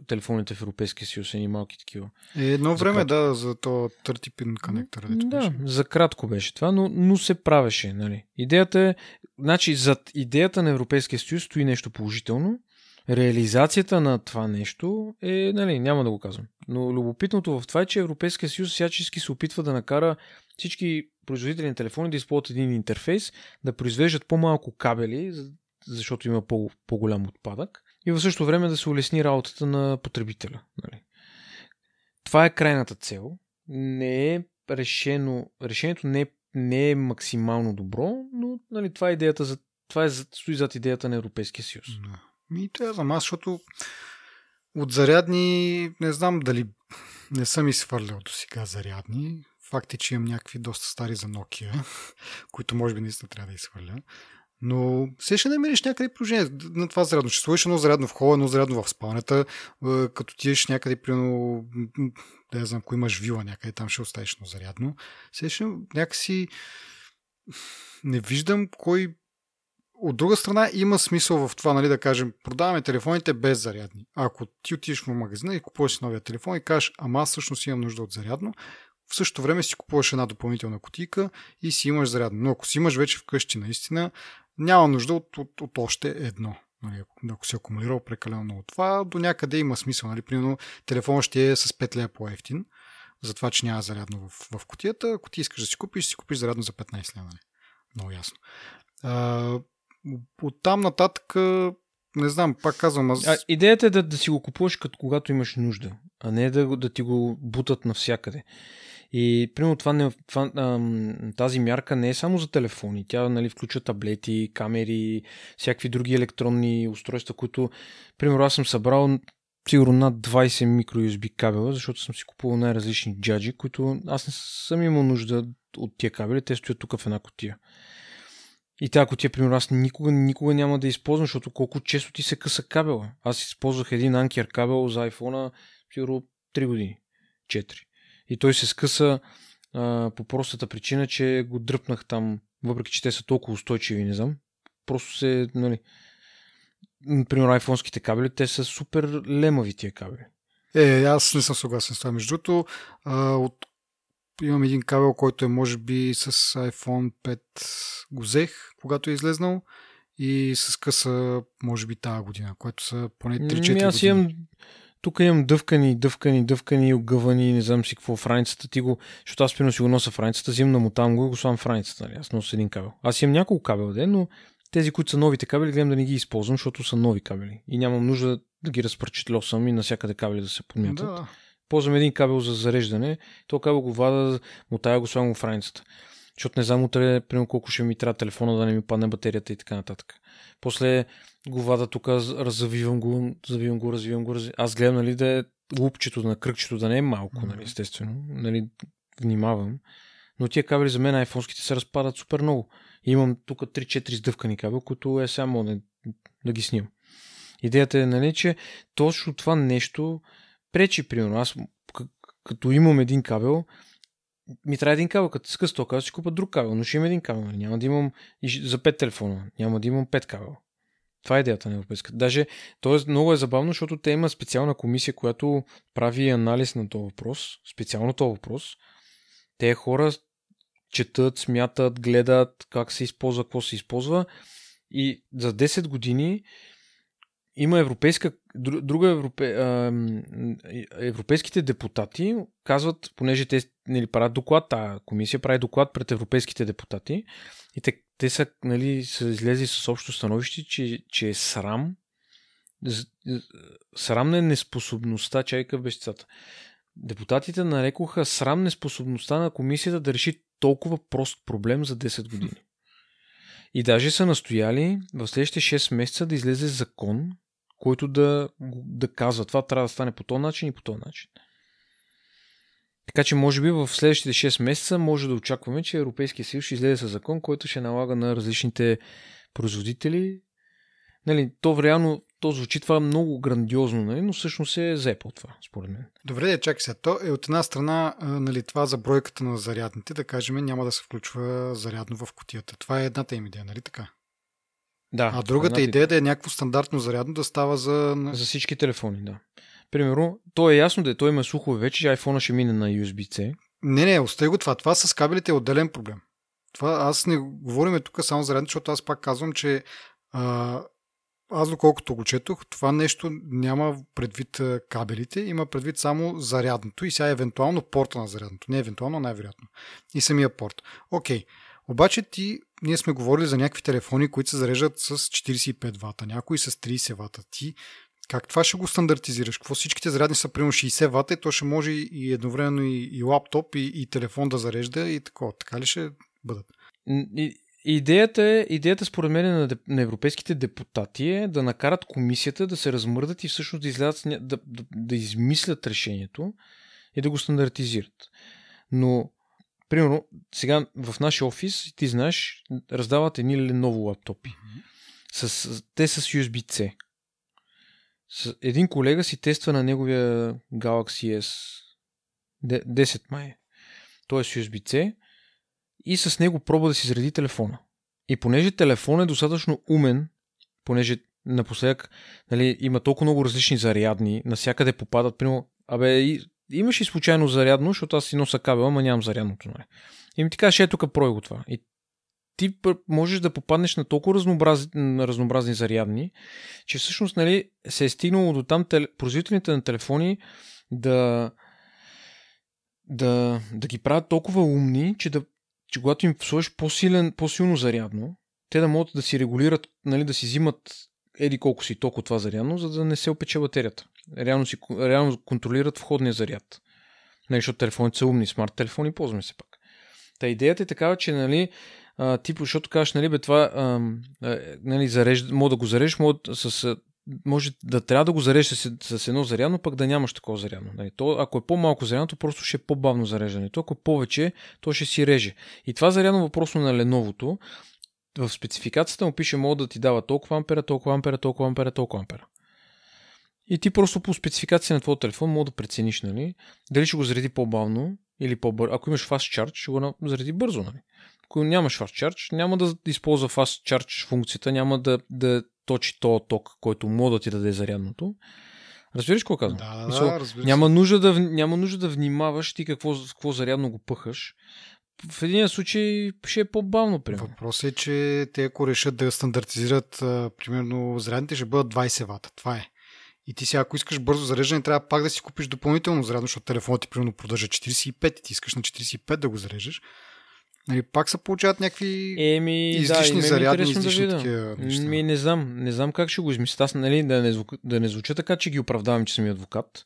телефоните в Европейския съюз, едни малки такива. Е, едно време, кратко. да, за то 30 пин конектор. Да, беше. за кратко беше това, но, но се правеше. Нали. Идеята е, значи, зад идеята на Европейския съюз стои нещо положително. Реализацията на това нещо е, нали, няма да го казвам. Но любопитното в това е, че Европейския съюз всячески се опитва да накара всички производители на телефони да използват един интерфейс, да произвеждат по-малко кабели, защото има по- по-голям отпадък и в същото време да се улесни работата на потребителя. Нали. Това е крайната цел. Не е решено, решението не е, не е максимално добро, но нали, това е идеята за това е, стои зад идеята на Европейския съюз. Да. Ми, това знам аз, защото от зарядни не знам дали не съм изхвърлял до сега зарядни. Факт е, че имам някакви доста стари за Nokia, *laughs* които може би наистина трябва да изхвърля. Но се ще намериш някъде приложение на това зарядно. Ще сложиш едно зарядно в хола, едно зарядно в спалнята, като тиеш някъде, примерно, да я знам, ако имаш вила някъде, там ще оставиш едно зарядно. Се ще някакси не виждам кой от друга страна има смисъл в това, нали, да кажем, продаваме телефоните без зарядни. Ако ти отидеш в магазина и купуваш новия телефон и кажеш, ама аз всъщност имам нужда от зарядно, в същото време си купуваш една допълнителна кутийка и си имаш зарядно. Но ако си имаш вече вкъщи наистина, няма нужда от, от, от още едно. Нали, ако си акумулирал прекалено много това, до някъде има смисъл. Нали, примерно, телефон ще е с 5 лея по-ефтин, затова, че няма зарядно в, в кутията. Ако ти искаш да си купиш, си купиш зарядно за 15 лея. Нали? Много ясно. А, от там нататък не знам, пак казвам. Аз... А, идеята е да, да си го купуваш като когато имаш нужда, а не да, да ти го бутат навсякъде. И, примерно, това не, това, тази мярка не е само за телефони. Тя нали, включва таблети, камери, всякакви други електронни устройства, които, примерно, аз съм събрал сигурно над 20 микро USB кабела, защото съм си купувал най-различни джаджи, които аз не съм имал нужда от тия кабели, те стоят тук в една котия. И ти е примерно, аз никога, никога няма да използвам, защото колко често ти се къса кабела. Аз използвах един анкер кабел за iPhone сигурно 3 години. 4. И той се скъса а, по простата причина, че го дръпнах там, въпреки че те са толкова устойчиви, не знам. Просто се, нали, примерно айфонските кабели, те са супер лемави тия кабели. Е, аз не съм съгласен с това. Между другото, от имам един кабел, който е може би с iPhone 5 го взех, когато е излезнал и с къса може би тази година, което са поне 3-4 ами, аз имам, тук имам дъвкани, дъвкани, дъвкани, огъвани, не знам си какво в раницата ти го, защото аз примерно си го нося в раницата, взимам на мутам го и го слагам в раницата, нали? аз нося един кабел. Аз имам няколко кабел, де, но тези, които са новите кабели, гледам да не ги използвам, защото са нови кабели. И нямам нужда да ги разпърчетлосам и навсякъде кабели да се подмятат. Да ползвам един кабел за зареждане, то кабел го вада, мутая го слагам в раницата. Защото не знам утре, примерно колко ще ми трябва телефона да не ми падне батерията и така нататък. После го вада тук, развивам го, завивам го, развивам го. Развивам. Аз гледам, нали, да е лупчето на кръгчето да не е малко, нали, естествено. Нали, внимавам. Но тия кабели за мен айфонските се разпадат супер много. И имам тук 3-4 сдъвкани кабел, които е само да, да ги снимам. Идеята е, нали, че точно това нещо пречи, примерно. Аз като имам един кабел, ми трябва един кабел. Като скъс тока, ще си купа друг кабел, но ще имам един кабел. Нали? Няма да имам за 5 телефона. Няма да имам 5 кабела. Това е идеята на Европейската. Даже, то е, много е забавно, защото те има специална комисия, която прави анализ на този въпрос, специално този въпрос. Те хора четат, смятат, гледат как се използва, какво се използва. И за 10 години има европейска, друга европе, европейските депутати казват, понеже те нали, правят доклад, тази комисия прави доклад пред европейските депутати и те, те са, нали, са излезли с общо становище, че, че е срам срам е неспособността, чайка в бещицата. Депутатите нарекоха срам неспособността на комисията да реши толкова прост проблем за 10 години. И даже са настояли в следващите 6 месеца да излезе закон, който да, да казва това трябва да стане по този начин и по този начин. Така че може би в следващите 6 месеца може да очакваме, че Европейския съюз ще излезе с закон, който ще налага на различните производители. Нали, то реално то звучи това много грандиозно, нали, но всъщност е зепо това, според мен. Добре, чакай се. То е от една страна, нали, това за бройката на зарядните, да кажем, няма да се включва зарядно в котията. Това е едната им идея, нали така? Да. А другата идея да е някакво стандартно зарядно да става за... За всички телефони, да. Примерно, то е ясно да е, той има слухове вече, че iPhone ще мине на USB-C. Не, не, остави го това. Това с кабелите е отделен проблем. Това аз не говорим тук само за защото аз пак казвам, че а, аз доколкото го четох, това нещо няма предвид кабелите, има предвид само зарядното и сега евентуално порта на зарядното. Не евентуално, най-вероятно. И самия порт. Окей. Обаче ти, ние сме говорили за някакви телефони, които се зареждат с 45 вата, някои с 30 вата. Ти как това ще го стандартизираш? Какво всичките зарядни са примерно 60 вата и то ще може и едновременно и, и лаптоп, и, и телефон да зарежда и такова. Така ли ще бъдат? Идеята, е, идеята според мен на, на европейските депутати е да накарат комисията да се размърдат и всъщност да излязат, да, да, да измислят решението и да го стандартизират. Но, примерно, сега в нашия офис, ти знаеш, раздават едни Lenovo лаптопи. С, те с USB-C. С, един колега си тества на неговия Galaxy S 10 май. Той е с USB-C и с него пробва да си зареди телефона. И понеже телефон е достатъчно умен, понеже напоследък нали, има толкова много различни зарядни, насякъде попадат, примерно, абе, и, имаш и случайно зарядно, защото аз си носа кабел, ама нямам зарядното. Нали. И ми ти кажеш, е тук прой го това. И ти можеш да попаднеш на толкова разнообразни, разнообразни зарядни, че всъщност нали, се е стигнало до там теле, производителите на телефони да, да, да ги правят толкова умни, че да че когато им сложиш по-силен, по-силно зарядно, те да могат да си регулират, нали, да си взимат еди колко си толкова това зарядно, за да не се опече батерията. Реално, си, реално контролират входния заряд. Нали, защото телефоните са умни, смарт телефони, ползваме се пак. Та идеята е такава, че нали, а, тип, защото кажеш, нали, бе, това а, а, нали, зарежд, мога да го зарежеш, мога с може да трябва да го зарежеш с, с едно зарядно, пък да нямаш такова зарядно. Нали? То, ако е по-малко зарядно, то просто ще е по-бавно зареждането. Ако е повече, то ще си реже. И това зарядно въпросно на Леновото, в спецификацията му пише, мога да ти дава толкова ампера, толкова ампера, толкова ампера, толкова ампера. И ти просто по спецификация на твоя телефон мога да прецениш, нали, дали ще го зареди по-бавно или по-бързо. Ако имаш fast charge, ще го зареди бързо, нали. Ако нямаш fast charge, няма да използва fast charge функцията, няма да, да точи този ток, който може да ти даде зарядното. Разбираш какво казвам? Да, да, Мисъл, разбира няма, нужда да, няма нужда да внимаваш ти какво, какво зарядно го пъхаш. В един случай ще е по-бавно, примерно. Въпросът е, че те ако решат да стандартизират, а, примерно, зарядните ще бъдат 20 вата. Това е. И ти сега, ако искаш бързо зареждане, трябва пак да си купиш допълнително зарядно, защото телефонът ти примерно поддържа 45 и ти искаш на 45 да го зарежеш. Нали, пак се получават някакви Еми, излишни да, зарядни, да излишни видя. такива неща. Ми, не знам, не знам как ще го измисля. Аз, нали, да не, звук, да не звуча така, че ги оправдавам, че съм адвокат.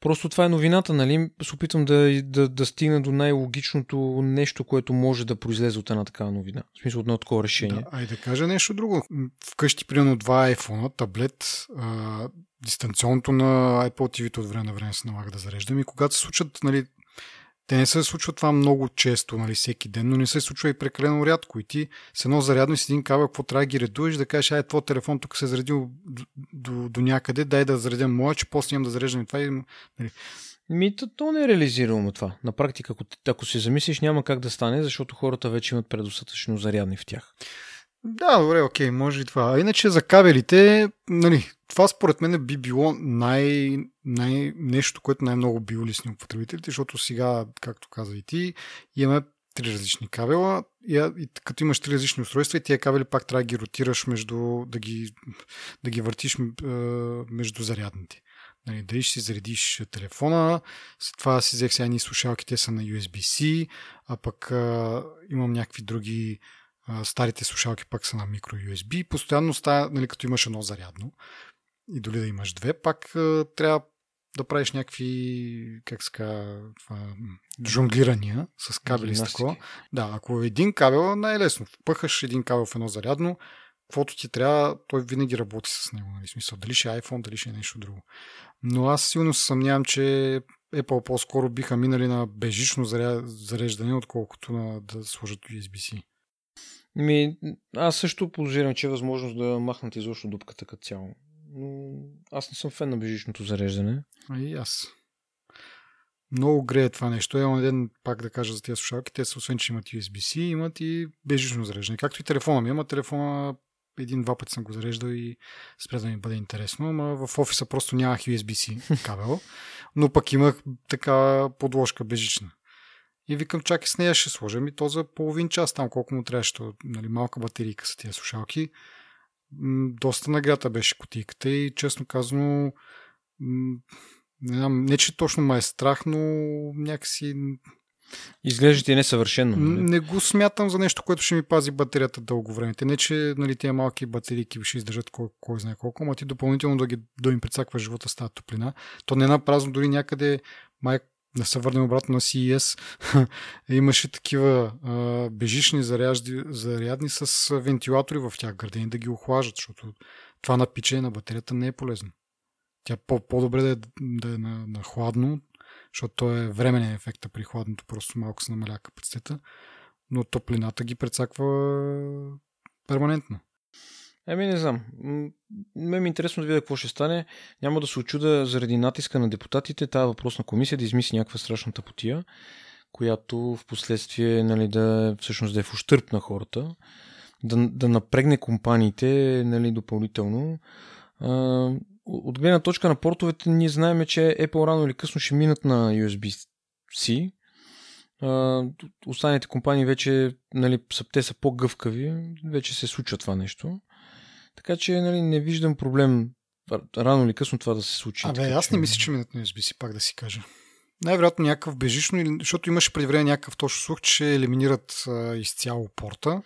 Просто това е новината, нали? Се опитвам да, да, да стигна до най-логичното нещо, което може да произлезе от една такава новина. В смисъл от едно такова решение. Да, ай да кажа нещо друго. Вкъщи, примерно, два iPhone, таблет, а, дистанционното на Apple TV от време на време се налага да зареждам и когато се случат нали, те не се случва това много често, нали, всеки ден, но не се случва и прекалено рядко. И ти с едно зарядно и с един кабел, какво трябва да ги редуеш, да кажеш, ай, твой телефон тук се е заредил до, до, до някъде, дай да заредя моя, че после имам да зареждам това. И, нали. Ми, то, то не е реализирано това. На практика, ако, ако се замислиш, няма как да стане, защото хората вече имат предостатъчно зарядни в тях. Да, добре, окей, може и това. А иначе за кабелите, нали, това според мен би било най, най, нещо, което най-много би улесни потребителите, защото сега, както каза и ти, имаме три различни кабела и, и като имаш три различни устройства и тия кабели пак трябва да ги ротираш между, да ги, да ги въртиш е, между зарядните. Нали, дали ще си заредиш телефона, след това си взех сега ни слушалки, те са на USB-C, а пък е, имам някакви други старите слушалки пак са на микро USB. Постоянно става, нали, като имаш едно зарядно и дори да имаш две, пак трябва да правиш някакви, как ска, жонглирания с кабели с такова. Да, ако е един кабел, най-лесно. Пъхаш един кабел в едно зарядно, каквото ти трябва, той винаги работи с него. Нали? Смисъл, дали ще е iPhone, дали ще е нещо друго. Но аз силно се съмнявам, че Apple по-скоро биха минали на бежично зареждане, отколкото на да сложат USB-C. Ми, аз също подозирам, че е възможност да махнат изобщо дупката като цяло. Но аз не съм фен на бежичното зареждане. А и аз. Много грее това нещо. Е, ден пак да кажа за тези слушалки, те са освен, че имат USB-C, имат и бежично зареждане. Както и телефона ми. Има телефона един-два пъти съм го зареждал и спря да ми бъде интересно, ама в офиса просто нямах USB-C *laughs* кабел, но пък имах така подложка бежична. И викам, чакай с нея ще сложа ми то за половин час, там колко му трябваше, нали, малка батерийка са тия слушалки. Доста нагрята беше котийката и честно казано не знам, не че точно ме е страх, но някакси Изглежда ти е несъвършено. Нали? Не го смятам за нещо, което ще ми пази батерията дълго време. Те не, че нали, тези малки батерийки ще издържат кой, кой знае колко, ама ти допълнително да, ги, да им прецаква живота с тази топлина. То не е на празно, дори някъде май да се върнем обратно на CES, *laughs* имаше такива а, бежични заряжди, зарядни с вентилатори в тях градени да ги охлажат, защото това напичане на батерията не е полезно. Тя по- по-добре да е, да е на, на хладно, защото то е временен ефект при хладното, просто малко се намаля капацитета, но топлината ги прецаква перманентно. Еми, не знам. Ме ми е интересно да видя какво ще стане. Няма да се очуда заради натиска на депутатите тази въпросна комисия да измисли някаква страшна тъпотия, която в последствие нали, да, всъщност да е в ущърп на хората, да, да напрегне компаниите нали, допълнително. От гледна точка на портовете ние знаем, че Apple рано или късно ще минат на USB-C. Останалите компании вече, нали, те са по-гъвкави, вече се случва това нещо. Така че нали, не виждам проблем рано или късно това да се случи. Абе, така, аз не мисля, че минат на USB-C, пак да си кажа. Най-вероятно някакъв бежично, защото имаше преди време някакъв точно слух, че елиминират а, изцяло порта.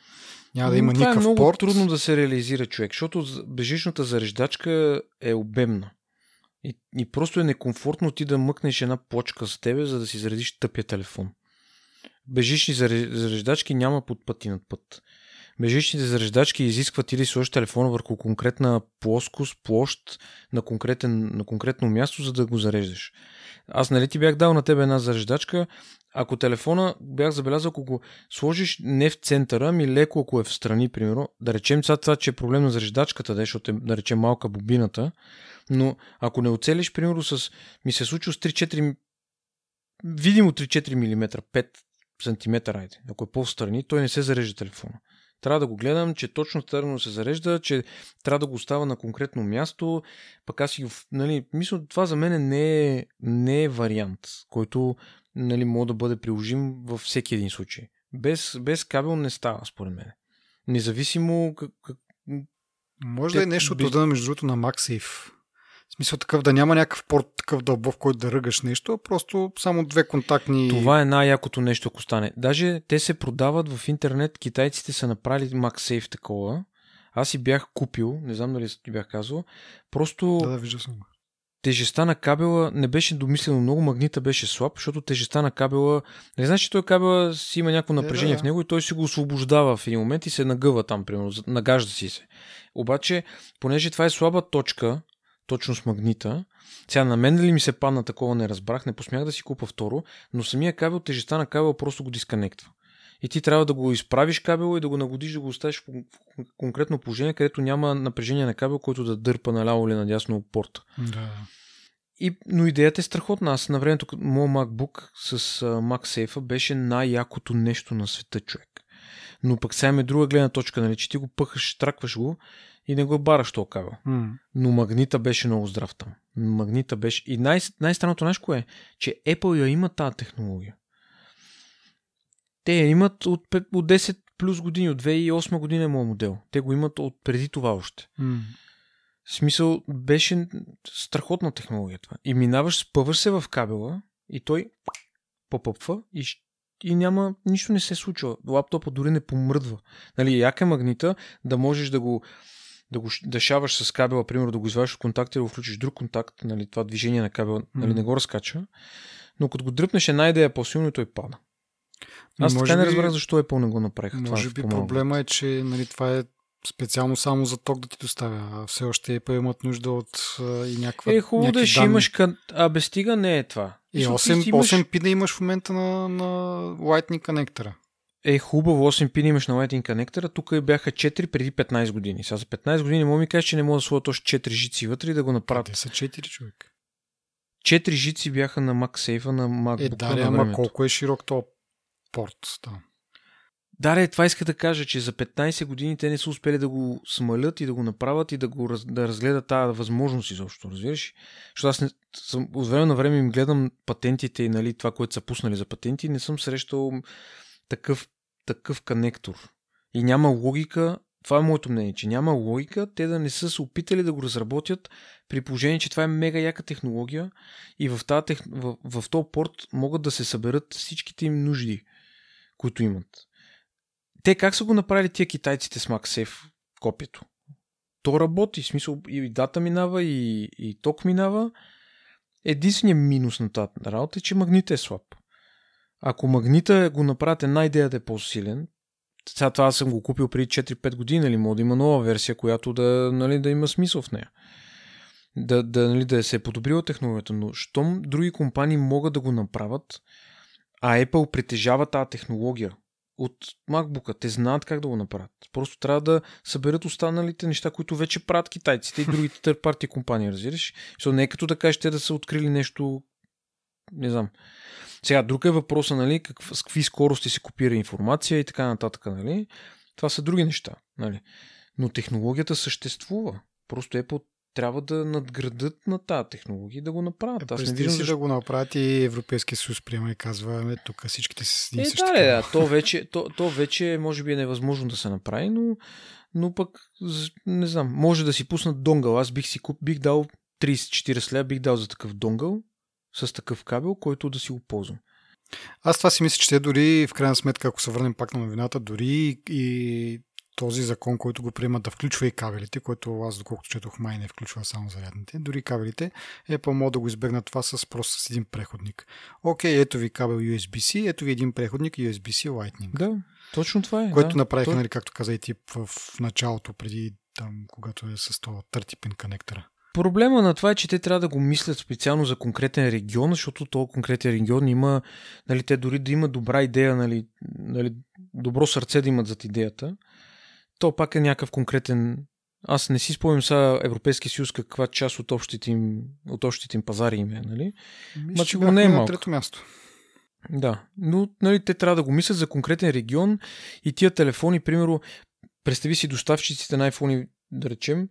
Няма да има това никакъв е много порт. трудно да се реализира човек, защото бежичната зареждачка е обемна. И, и просто е некомфортно ти да мъкнеш една плочка с тебе, за да си заредиш тъпия телефон. Бежични зареждачки няма под пъти над път. Бежичните зареждачки изискват или сложиш телефона върху конкретна плоскост, площ на, конкретен, на конкретно място, за да го зареждаш. Аз нали ти бях дал на тебе една зареждачка, ако телефона бях забелязал, ако го сложиш не в центъра, ми леко, ако е в страни, примерно, да речем сега това, че е проблем на зареждачката, да, защото е, да речем малка бобината, но ако не оцелиш, примерно, с, ми се случва с 3-4 видимо 3-4 мм, 5 см. Ако е по-страни, той не се зарежда телефона. Трябва да го гледам, че точно термино се зарежда, че трябва да го остава на конкретно място. Пък аз си го... Нали, мисля, това за мен не е, не е вариант, който нали, може да бъде приложим във всеки един случай. Без, без кабел не става, според мен. Независимо как, как, може да е нещо от рода, между другото, на MagSafe. Смисъл такъв да няма някакъв порт такъв дълбов, в който да ръгаш нещо, а просто само две контактни... Това е най-якото нещо, ако стане. Даже те се продават в интернет, китайците са направили MagSafe такова. Аз си бях купил, не знам дали ти бях казал, просто... Да, да, вижда съм. Тежестта на кабела не беше домислено много, магнита беше слаб, защото тежестта на кабела... Не знаеш, че той кабела си има някакво напрежение е, да. в него и той си го освобождава в един момент и се нагъва там, примерно, нагажда си се. Обаче, понеже това е слаба точка, точно с магнита. Сега на мен ли ми се падна такова, не разбрах, не посмях да си купа второ, но самия кабел, тежестта на кабела просто го дисконектва. И ти трябва да го изправиш кабела и да го нагодиш, да го оставиш в конкретно положение, където няма напрежение на кабел, който да дърпа наляво или надясно порта. Да. И, но идеята е страхотна. Аз на времето, моят MacBook с uh, MagSafe беше най-якото нещо на света, човек. Но пък сега е друга гледна точка, нали, че ти го пъхаш, тракваш го и не го бараш този кабел. Mm. Но магнита беше много здрав там. Магнита беше... И най- най-странното нещо кое е, че Apple я има тази технология. Те я имат от, от 10 плюс години, от 2008 година е моят модел. Те го имат от преди това още. Mm. В смисъл, беше страхотна технология това. И минаваш, спъваш се в кабела и той попъпва и, и няма, нищо не се случва. Лаптопа дори не помръдва. Нали, яка е магнита, да можеш да го да го да шаваш с кабела, примерно да го извадиш от контакта и да го включиш друг контакт, нали, това движение на кабела нали, не го разкача, но като го дръпнеш една идея по-силно той пада. Аз може така не разбрах защо Apple не го направиха. Може това би проблема е, че нали, това е специално само за ток да ти доставя. А все още Apple имат нужда от а, и някаква. Е, хубаво да ще имаш. Кън... А без стига не е това. И 8, имаш... 8 пи да имаш в момента на, на Lightning коннектора е хубаво 8 пин имаш на Lightning коннектора, тук бяха 4 преди 15 години. Сега за 15 години мога ми кажеш, че не мога да сложат още 4 жици вътре и да го направят. Те са 4 човек. 4 жици бяха на MagSafe, на MacBook. Е, да, ама колко е широк то порт там? Да, ре, това иска да кажа, че за 15 години те не са успели да го смалят и да го направят и да, го, да разгледат тази възможност изобщо, разбираш? Защото аз не, съм, от време на време им гледам патентите и нали, това, което са пуснали за патенти, не съм срещал такъв такъв конектор. И няма логика Това е моето мнение, че няма логика те да не са се опитали да го разработят при положение, че това е мега яка технология и в, тази в, в този порт могат да се съберат всичките им нужди, които имат. Те как са го направили тия китайците с MagSafe копието? То работи, в смисъл и дата минава, и, и ток минава. Единственият минус на тази работа е, че магнитът е слаб. Ако магнита го направят една идея да е по-силен, сега това съм го купил преди 4-5 години, нали, мога да има нова версия, която да, нали, да има смисъл в нея. Да, да, нали, да се е подобрила технологията, но щом други компании могат да го направят, а Apple притежава тази технология от MacBook, те знаят как да го направят. Просто трябва да съберат останалите неща, които вече правят китайците и другите *laughs* търпарти парти компании, разбираш? Защото не е като да кажеш те да са открили нещо, не знам, сега, друг е въпроса, нали, какв, с какви скорости се копира информация и така нататък, нали. Това са други неща, нали. Но технологията съществува. Просто Apple трябва да надградат на тази технология и да го направят. Е, Аз не виждам си защо... да го направят и Европейския съюз приема и казва, е, тук всичките са с е, да, да, то вече, то, то вече може би е невъзможно да се направи, но, но пък, не знам, може да си пуснат донгъл. Аз бих си куп, бих дал 30-40 лева, бих дал за такъв донгъл с такъв кабел, който да си го ползвам. Аз това си мисля, че те дори, в крайна сметка, ако се върнем пак на новината, дори и този закон, който го приемат да включва и кабелите, който аз доколкото четох май не включва само зарядните, дори кабелите, е по да го избегнат това с просто с един преходник. Окей, ето ви кабел USB-C, ето ви един преходник USB-C Lightning. Да, точно това е. Което да, направиха, то... нали, както каза и тип в началото, преди там, когато е с това 30 пин конектора. Проблема на това е, че те трябва да го мислят специално за конкретен регион, защото то конкретен регион има, нали, те дори да има добра идея, нали, нали, добро сърце да имат зад идеята, то пак е някакъв конкретен аз не си спомням сега Европейския съюз каква част от общите им, от общите им пазари им е, нали? Мисля, че го не е малко. трето място. Да, но нали, те трябва да го мислят за конкретен регион и тия телефони, примерно, представи си доставчиците на iPhone, да речем,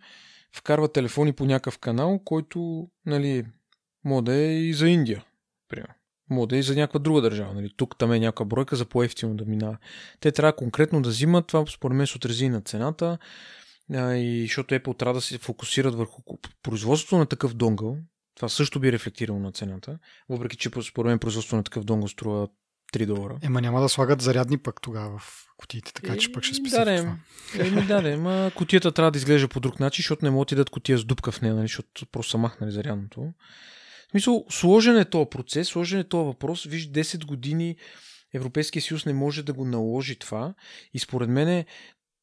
вкарва телефони по някакъв канал, който, нали, може да е и за Индия, примерно. Може да е и за някаква друга държава. Нали. Тук там е някаква бройка за по-ефтино да минава. Те трябва конкретно да взимат, това според мен се отрази на цената, и защото Apple трябва да се фокусират върху производството на такъв донгъл. Това също би рефлектирало на цената. Въпреки, че според мен производството на такъв донгъл струва 3 долара. Ема няма да слагат зарядни пък тогава в кутиите, така е, че пък ще списат да, това. Еми, да, да, ма кутията трябва да изглежда по друг начин, защото не могат да дадат кутия с дупка в нея, нали, защото просто са махнали зарядното. В смисъл, сложен е този процес, сложен е този въпрос. Виж, 10 години Европейския съюз не може да го наложи това и според мен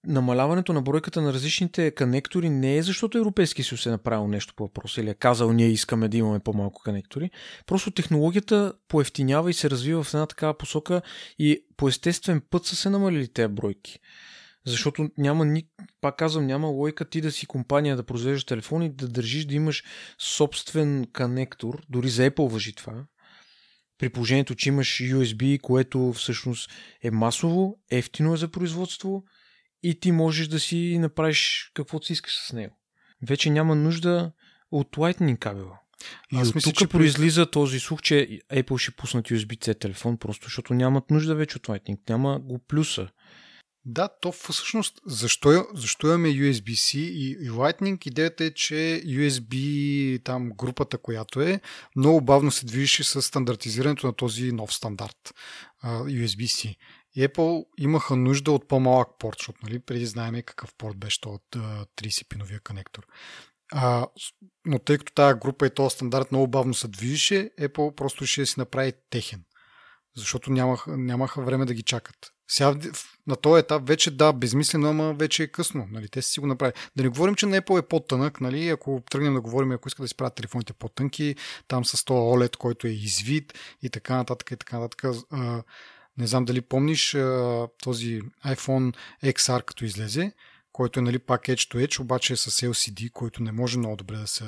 намаляването на бройката на различните конектори не е защото Европейския съюз е направил нещо по въпроса или е казал ние искаме да имаме по-малко конектори. Просто технологията поевтинява и се развива в една такава посока и по естествен път са се намалили тези бройки. Защото няма, ни, пак казвам, няма лойка ти да си компания да произвеждаш телефони, да държиш да имаш собствен конектор, дори за Apple въжи това, при положението, че имаш USB, което всъщност е масово, ефтино е за производство и ти можеш да си направиш каквото си искаш с него. Вече няма нужда от Lightning кабела. И Аз от мисля, тук че произлиза този слух, че Apple ще пуснат USB-C телефон, просто защото нямат нужда вече от Lightning. Няма го плюса. Да, то всъщност защо, защо имаме USB-C и, и Lightning? Идеята е, че USB, там групата, която е, много бавно се движеше с стандартизирането на този нов стандарт USB-C. Apple имаха нужда от по-малък порт, защото нали, преди знаем какъв порт беше то от 30-пиновия конектор. А, но тъй като тази група и този стандарт много бавно се движеше, Apple просто ще си направи техен. Защото нямаха, нямаха време да ги чакат. Сега на този етап вече да, безмислено, ама вече е късно. Нали? Те си го направили. Да не говорим, че на Apple е по-тънък. Нали? Ако тръгнем да говорим, ако искат да си правят телефоните по-тънки, там с този OLED, който е извит и така нататък и така нататък. А, не знам дали помниш този iPhone XR като излезе, който е нали, пак Edge to Edge, обаче е с LCD, който не може много добре да се,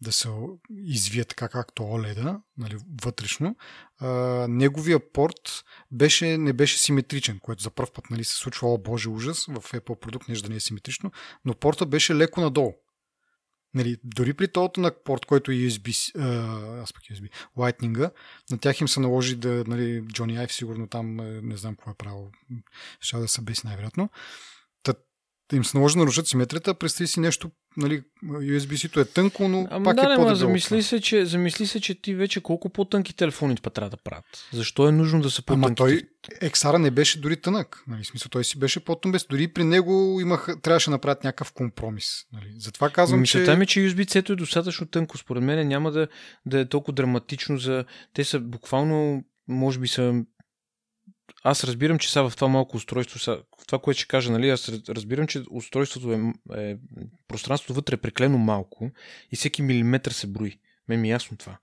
да се извие така както OLED, нали, вътрешно. А, неговия порт беше, не беше симетричен, което за първ път нали, се случва, о боже ужас, в Apple продукт нещо да не е симетрично, но порта беше леко надолу. Нали, дори при този на порт, който е USB, аз пък USB, Lightning, на тях им се наложи да, нали, Johnny Ive сигурно там, не знам какво е правил, ще да се беси най-вероятно. Да им се наложи да нарушат симетрията, представи си нещо, нали, USB-C-то е тънко, но Ама пак да, е не, по ма, замисли се, че, замисли се, че ти вече колко по-тънки телефони па трябва да правят. Защо е нужно да са по-тънки? Ама той XR не беше дори тънък. Нали, смисъл, той си беше по-тън без. Дори при него имах, трябваше да направят някакъв компромис. Нали. Затова казвам, Мисълта че... ми, че USB-C е достатъчно тънко. Според мен няма да, да е толкова драматично за... Те са буквално, може би са аз разбирам, че са в това малко устройство, са, това, което ще кажа, нали, аз разбирам, че устройството е, е пространството вътре е преклено малко и всеки милиметър се брои. Ме ми е ясно това.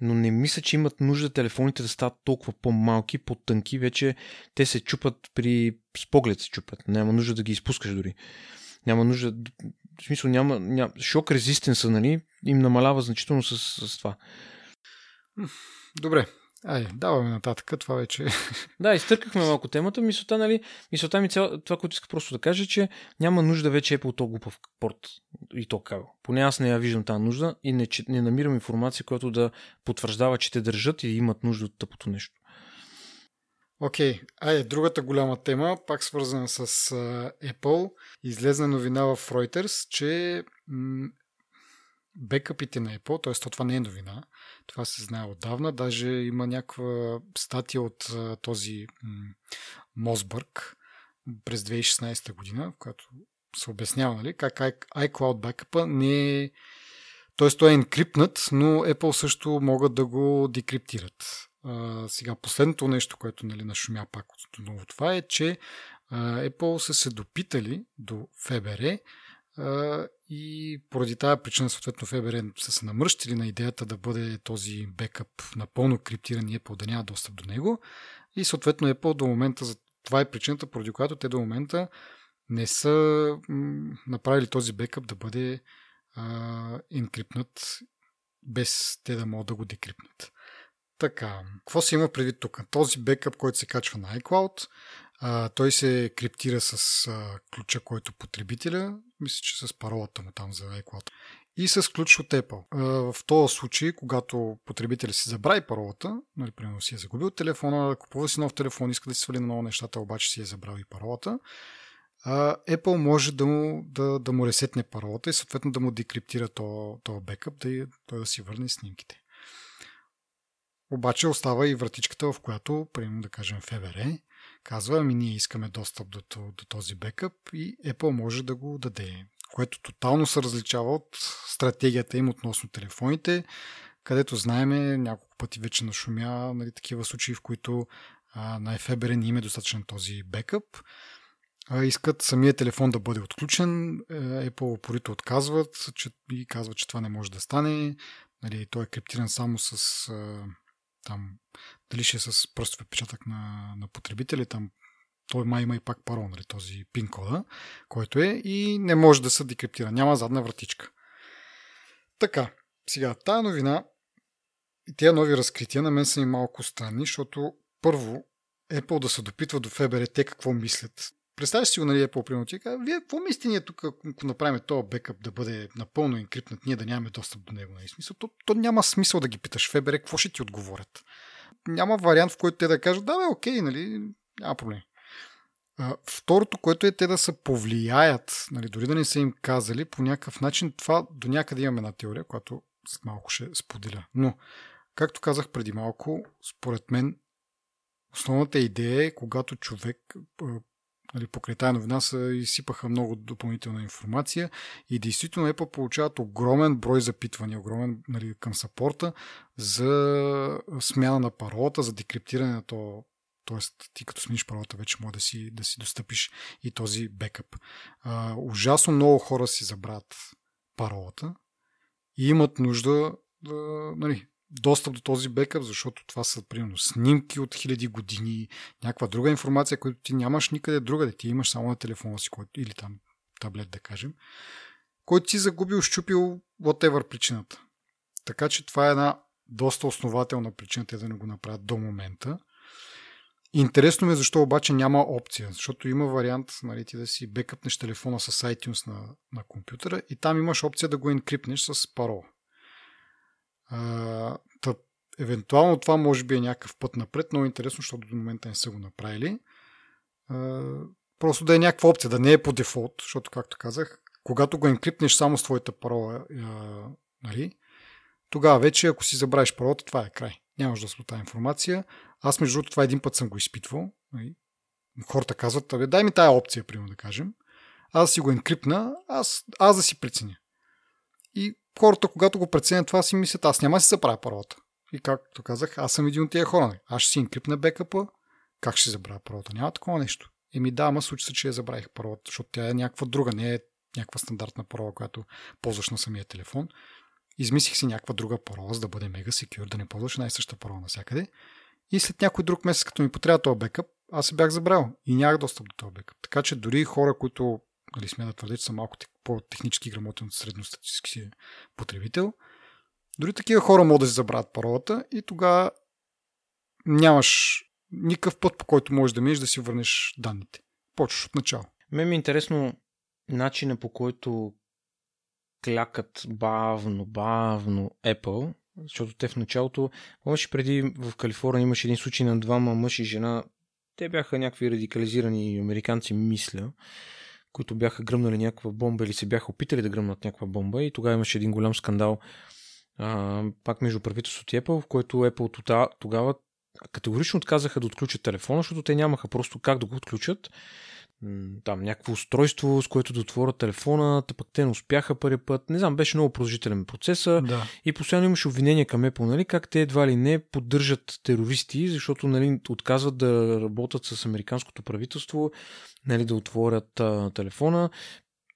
Но не мисля, че имат нужда телефоните да стават толкова по-малки, по-тънки. Вече те се чупат при... с поглед се чупат. Няма нужда да ги изпускаш дори. Няма нужда... В смисъл няма... няма... Шок резистенса, нали, им намалява значително с, с това. Добре, Ай, даваме нататък, това вече. Да, изтъркахме малко темата. Мисълта, нали, мисълта ми цяло, това, което иска просто да кажа, че няма нужда вече Apple то глупав порт и то кабел. Поне аз не я виждам тази нужда и не, не намирам информация, която да потвърждава, че те държат и имат нужда от тъпото нещо. Окей, okay. айде, другата голяма тема, пак свързана с uh, Apple. Излезна новина в Reuters, че м- бекъпите на Apple, т.е. това не е новина, това се знае отдавна. Даже има някаква статия от този Мосбърг през 2016 година, в която се обяснява нали, как iCloud бекъпа не е т.е. той е енкриптнат, но Apple също могат да го декриптират. А, сега, последното нещо, което нали, нашумя пак от ново това е, че а, Apple са се допитали до ФБР и поради тази причина, съответно, ФБР са се намръщили на идеята да бъде този бекъп напълно криптиран и Apple да няма достъп до него. И съответно Apple до момента, това е причината, поради която те до момента не са направили този бекъп да бъде а, инкрипнат без те да могат да го декрипнат. Така, какво се има предвид тук? Този бекъп, който се качва на iCloud, а, той се криптира с а, ключа, който потребителя, мисля, че с паролата му там за iCloud. И с ключ от Apple. А, в този случай, когато потребителя си забрави паролата, нали, примерно си е загубил телефона, купува си нов телефон, иска да си свали на ново нещата, обаче си е забрал и паролата, а, Apple може да му, да, да му ресетне паролата и съответно да му декриптира този бекъп, да, той да си върне снимките. Обаче остава и вратичката, в която, примерно да кажем ФБР, казва, ами ние искаме достъп до, до този бекъп и Apple може да го даде, което тотално се различава от стратегията им относно телефоните, където знаеме няколко пъти вече нашумя нали, такива случаи, в които на ФБР не има е достатъчен този бекъп. Искат самия телефон да бъде отключен. Е, Apple упорито отказват че, и казват, че това не може да стане. Нали, той е криптиран само с там, дали ще е с пръстов отпечатък на, на потребители, там той май има и пак парол, нали, този пин кода, който е и не може да се декриптира. Няма задна вратичка. Така, сега, тая новина и тези нови разкрития на мен са и малко странни, защото първо Apple да се допитва до ФБР те какво мислят. Представяш си го, нали, Apple, примерно, ти казва, вие какво мислите ние тук, ако направим този бекъп да бъде напълно инкриптнат, ние да нямаме достъп до него, нали? Смисъл, то, то, няма смисъл да ги питаш ФБР, какво ще ти отговорят. Няма вариант, в който те да кажат, да, бе, окей, нали, няма проблем. Второто, което е те да се повлияят, нали, дори да не са им казали, по някакъв начин, това до някъде имаме една теория, която малко ще споделя. Но, както казах преди малко, според мен, основната идея е, когато човек нали, покрай тази новина се изсипаха много допълнителна информация и действително Apple получават огромен брой запитвания, огромен нали, към сапорта за смяна на паролата, за декриптиране на то, Тоест, ти като смениш паролата, вече може да си, да си достъпиш и този бекъп. А, ужасно много хора си забравят паролата и имат нужда да, нали, достъп до този бекъп, защото това са, примерно, снимки от хиляди години, някаква друга информация, която ти нямаш никъде другаде. Ти имаш само на телефона си, който, или там таблет, да кажем, който си загубил, щупил, whatever причината. Така че това е една доста основателна причина те да не го направят до момента. Интересно ми е защо обаче няма опция, защото има вариант нали, ти да си бекъпнеш телефона с iTunes на, на компютъра и там имаш опция да го енкрипнеш с парола. А, тъп, евентуално това може би е някакъв път напред, но е интересно, защото до момента не са го направили. А, Просто да е някаква опция, да не е по дефолт, защото, както казах, когато го енкриптнеш само с твоята парола, нали, тогава вече, ако си забравиш паролата, това е край. Нямаш да тази информация. Аз, между другото, това един път съм го изпитвал. Нали. Хората казват, абе, дай ми тая опция, примерно да кажем. Аз си го енкрипна, аз, аз да си преценя. И хората, когато го преценят това, си мислят, аз няма да си забравя паролата. И както казах, аз съм един от тия хора. Аз ще си енкрипна бекъпа, как ще забравя паролата? Няма такова нещо. Еми да, ама случи се, че я забравих паролата, защото тя е някаква друга, не е някаква стандартна парола, която ползваш на самия телефон. Измислих си някаква друга парола, за да бъде мега секюр, да не ползваш най-съща парола навсякъде. И след някой друг месец, като ми потрябва този бекъп, аз се бях забрал и нямах достъп до този бекъп. Така че дори хора, които нали, сме да твърдят, че са малко по-технически грамотен от средностатистически потребител, дори такива хора могат да си забравят паролата и тогава нямаш никакъв път, по който можеш да минеш да си върнеш данните. Почваш от начало. Ме ми е интересно начина по който клякат бавно, бавно Apple, защото те в началото, помниш преди в Калифорния имаше един случай на двама мъж и жена, те бяха някакви радикализирани американци, мисля, които бяха гръмнали някаква бомба или се бяха опитали да гръмнат някаква бомба и тогава имаше един голям скандал а, пак между правителството и Apple, в който Apple тогава категорично отказаха да отключат телефона, защото те нямаха просто как да го отключат. Там някакво устройство, с което да отворят телефона, пък те не успяха първи път. Не знам, беше много продължителен процеса да. и постоянно имаше обвинения към Apple, нали, как те едва ли не поддържат терористи, защото нали, отказват да работят с американското правителство, нали, да отворят а, телефона.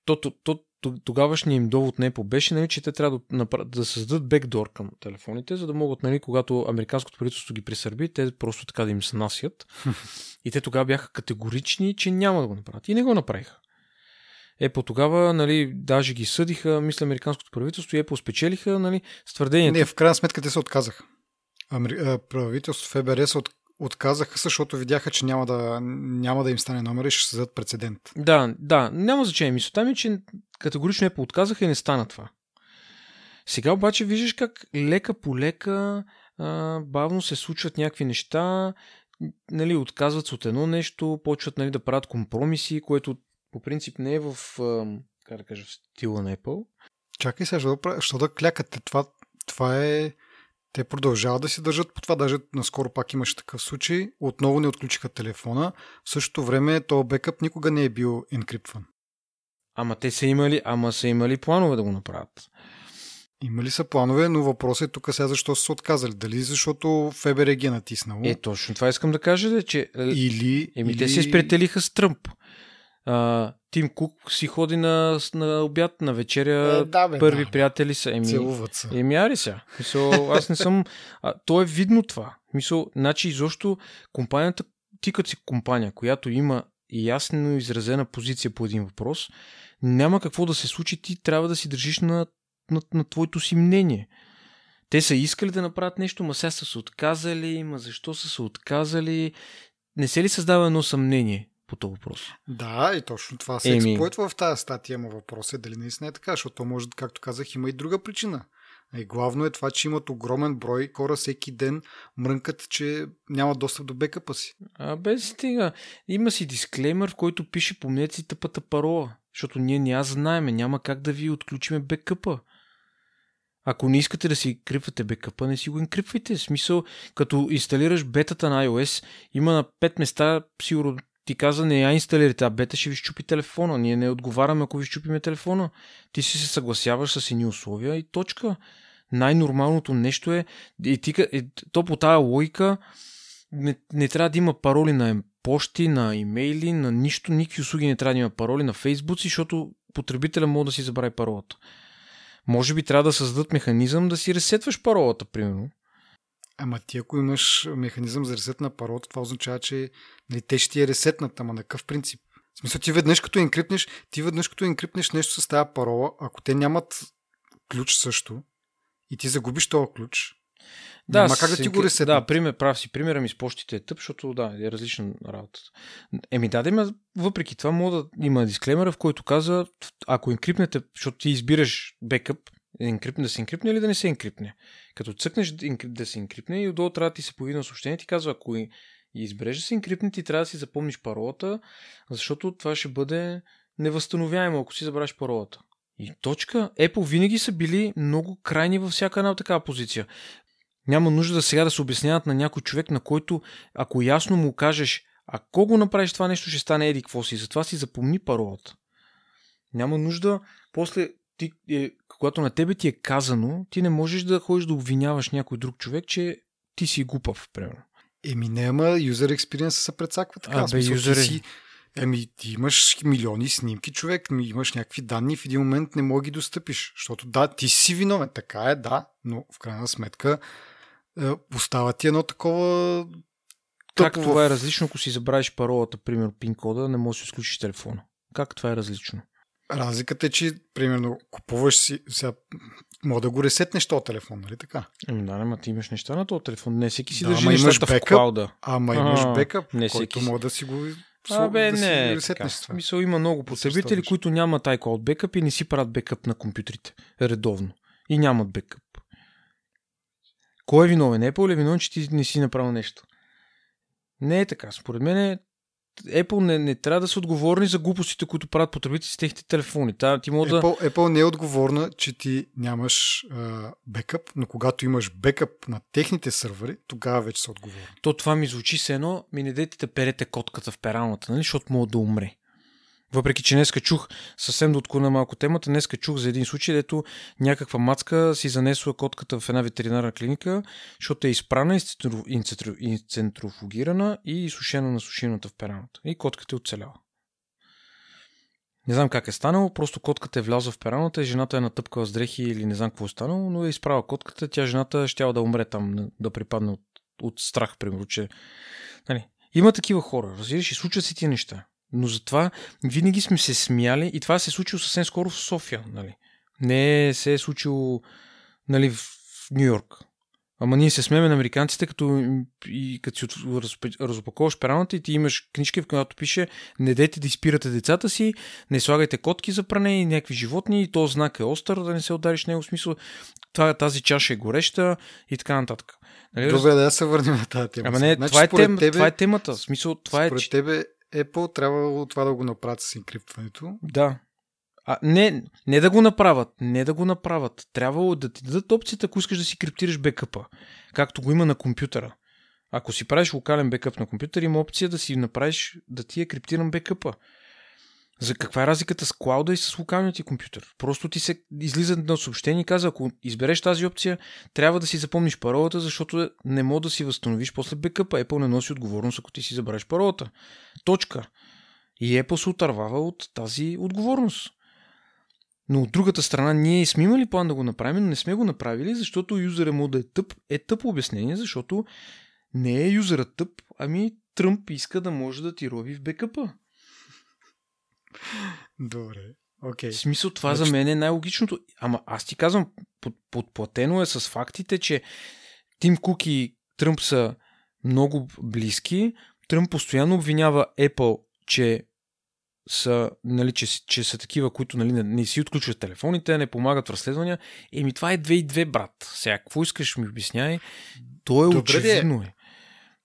То, то, то, тогавашният им довод не беше, нали, че те трябва да, да създадат бекдор към телефоните, за да могат, нали, когато американското правителство ги присърби, те просто така да им се насят. *laughs* и те тогава бяха категорични, че няма да го направят. И не го направиха. Епо тогава, нали, даже ги съдиха, мисля, американското правителство и Епо спечелиха, нали, с твърдението. Не, в крайна сметка те се отказаха. Амери... Правителството ФБР се от отказаха, защото видяха, че няма да, няма да им стане номер и ще създадат прецедент. Да, да, няма значение. Мисълта ми, е, че категорично не поотказаха и не стана това. Сега обаче виждаш как лека по лека а, бавно се случват някакви неща, нали, отказват се от едно нещо, почват нали, да правят компромиси, което по принцип не е в, а, как да кажа, в стила на Apple. Чакай сега, защо да, да клякате? Това, това е те продължават да си държат по това. Даже наскоро пак имаше такъв случай. Отново не отключиха телефона. В същото време този бекъп никога не е бил енкриптван. Ама те са имали, ама са имали планове да го направят. Имали са планове, но въпросът е тук сега защо са се отказали. Дали защото ФБР ги е натиснало? Е, точно това искам да кажа, да, че... Или... Еми, или... те се спретелиха с Тръмп. А, Тим Кук си ходи на, на обяд, на вечеря, е, да, бе, първи да. приятели са. Еми, Целуват се. Еми, ари сега. Мисъл, аз не съм... А, то е видно това. Мисъл, значи изобщо компанията, ти като си компания, която има ясно изразена позиция по един въпрос, няма какво да се случи, ти трябва да си държиш на, на, на твоето си мнение. Те са искали да направят нещо, ма сега са се отказали, ма защо са се отказали. Не се ли създава едно съмнение? По този въпрос. Да, и точно това се Еми... експлойтва в тази статия, но въпрос е дали наистина е така, защото може, както казах, има и друга причина. И главно е това, че имат огромен брой хора всеки ден мрънкат, че нямат достъп до бекъпа си. А без стига. Има си дисклеймер, в който пише помнете си тъпата парола, защото ние няма знаеме, няма как да ви отключиме бекъпа. Ако не искате да си крипвате бекъпа, не си го инкрипвайте. В смисъл, като инсталираш бетата на iOS, има на 5 места сигурно ти каза, не я инсталирайте, а бета ще ви щупи телефона. Ние не отговаряме, ако ви щупиме телефона. Ти си се съгласяваш с едни условия и точка. Най-нормалното нещо е, и ти, и, то по тази логика, не, не трябва да има пароли на почти, на имейли, на нищо, никакви услуги не трябва да има пароли на Фейсбук, защото потребителя може да си забрави паролата. Може би трябва да създадат механизъм да си ресетваш паролата, примерно. Ама ти ако имаш механизъм за ресет на паролата, това означава, че нали, те ще ти е ресетнат, ама на какъв принцип? В смисъл, ти веднъж като инкрипнеш, ти веднъж като инкрипнеш нещо с тази парола, ако те нямат ключ също и ти загубиш този ключ, да, няма как да ти го ресетнат. Да, пример, прав си. Примера ми с почтите е тъп, защото да, е различна работа. Еми да, да има, въпреки това, мога да има дисклеймера, в който каза, ако инкрипнете, защото ти избираш бекъп, енкрипне, да се инкрипне или да не се инкрипне. Като цъкнеш да се инкрипне и отдолу трябва да ти се появи на съобщение, ти казва, ако и избереш да си инкриптен, ти трябва да си запомниш паролата, защото това ще бъде невъзстановяемо, ако си забравиш паролата. И точка. Apple винаги са били много крайни във всяка една такава позиция. Няма нужда да сега да се обясняват на някой човек, на който, ако ясно му кажеш, ако го направиш това нещо, ще стане еди какво си. Затова си запомни паролата. Няма нужда, после, ти, е, когато на тебе ти е казано, ти не можеш да ходиш да обвиняваш някой друг човек, че ти си глупав, примерно. Еми не, ама юзер експириенса се прецаква така. А, бе, юзер... си, Еми, ти имаш милиони снимки, човек, имаш някакви данни, в един момент не мога ги достъпиш. Защото да, ти си виновен, така е, да, но в крайна сметка е, остава ти едно такова... Как това е различно, ако си забравиш паролата, примерно пин кода, не можеш да изключиш телефона? Как това е различно? Разликата е, че, примерно, купуваш си, сега, мога да го ресетнеш този телефон, нали така? Ами да, ама ти имаш неща на този телефон. Не всеки си да, държи нещата бекъп, в клауда. Ама имаш бекъп, не който мога да си го Абе, да не, е така. Смисъл, има много потребители, да които нямат iCloud бекъп и не си правят бекъп на компютрите редовно. И нямат бекъп. Кой е виновен? Apple е виновен, че ти не си направил нещо? Не е така. Според мен Apple не, не трябва да са отговорни за глупостите, които правят потребителите с техните телефони. Та, ти мога Apple, да... Apple не е отговорна, че ти нямаш а, бекъп, но когато имаш бекъп на техните сървъри, тогава вече са отговорни. То това ми звучи се едно, ми не дайте да перете котката в пералната, нали, защото мога да умре. Въпреки, че днеска чух, съвсем да отклона малко темата, днеска чух за един случай, дето някаква мацка си занесла котката в една ветеринарна клиника, защото е изпрана, инцентрофугирана и изсушена на сушината в пераната. И котката е оцеляла. Не знам как е станало, просто котката е влязла в пералната и жената е натъпкала с дрехи или не знам какво е станало, но е изправила котката, тя жената щяла да умре там, да припадне от, от страх, примерно, че... Нали, има такива хора, разбираш, и случват си тия неща. Но затова винаги сме се смяли и това се е случило съвсем скоро в София. Нали? Не се е случило нали, в Нью Йорк. Ама ние се смеме на американците, като, и, като си разопаковаш пералната и ти имаш книжка, в която пише не дете да изпирате децата си, не слагайте котки за пране и някакви животни, и то знак е остър, да не се удариш него, смисъл това, тази чаша е гореща и така нататък. Нали, Добре, да се върнем на тази тема. Ама не, значи, това, е тем, тебе, това е темата. В смисъл, това е, според тебе Apple трябва това да го направят с инкриптването. Да. А, не, не да го направят, не да го направят. Трябвало да ти дадат опцията, ако искаш да си криптираш бекъпа, както го има на компютъра. Ако си правиш локален бекъп на компютър, има опция да си направиш да ти е криптиран бекъпа. За каква е разликата с клауда и с локалния ти компютър? Просто ти се излиза на съобщение и каза, ако избереш тази опция, трябва да си запомниш паролата, защото не мога да си възстановиш после бекъпа. Apple не носи отговорност, ако ти си забравиш паролата. Точка. И Apple се отървава от тази отговорност. Но от другата страна, ние сме имали план да го направим, но не сме го направили, защото юзера му да е тъп. Е тъпо обяснение, защото не е юзерът тъп, ами Тръмп иска да може да ти рови в бекъпа. Добре. Okay. В смисъл, това значи... за мен е най-логичното. Ама аз ти казвам, под, подплатено е с фактите, че Тим Кук и Тръмп са много близки. Тръмп постоянно обвинява Apple, че са, нали, че, че са такива, които нали, не, не си отключват телефоните, не помагат в разследвания. Еми, това е 2 и 2, брат. Сега, какво искаш ми обясняй? То е добре, очевидно. Е.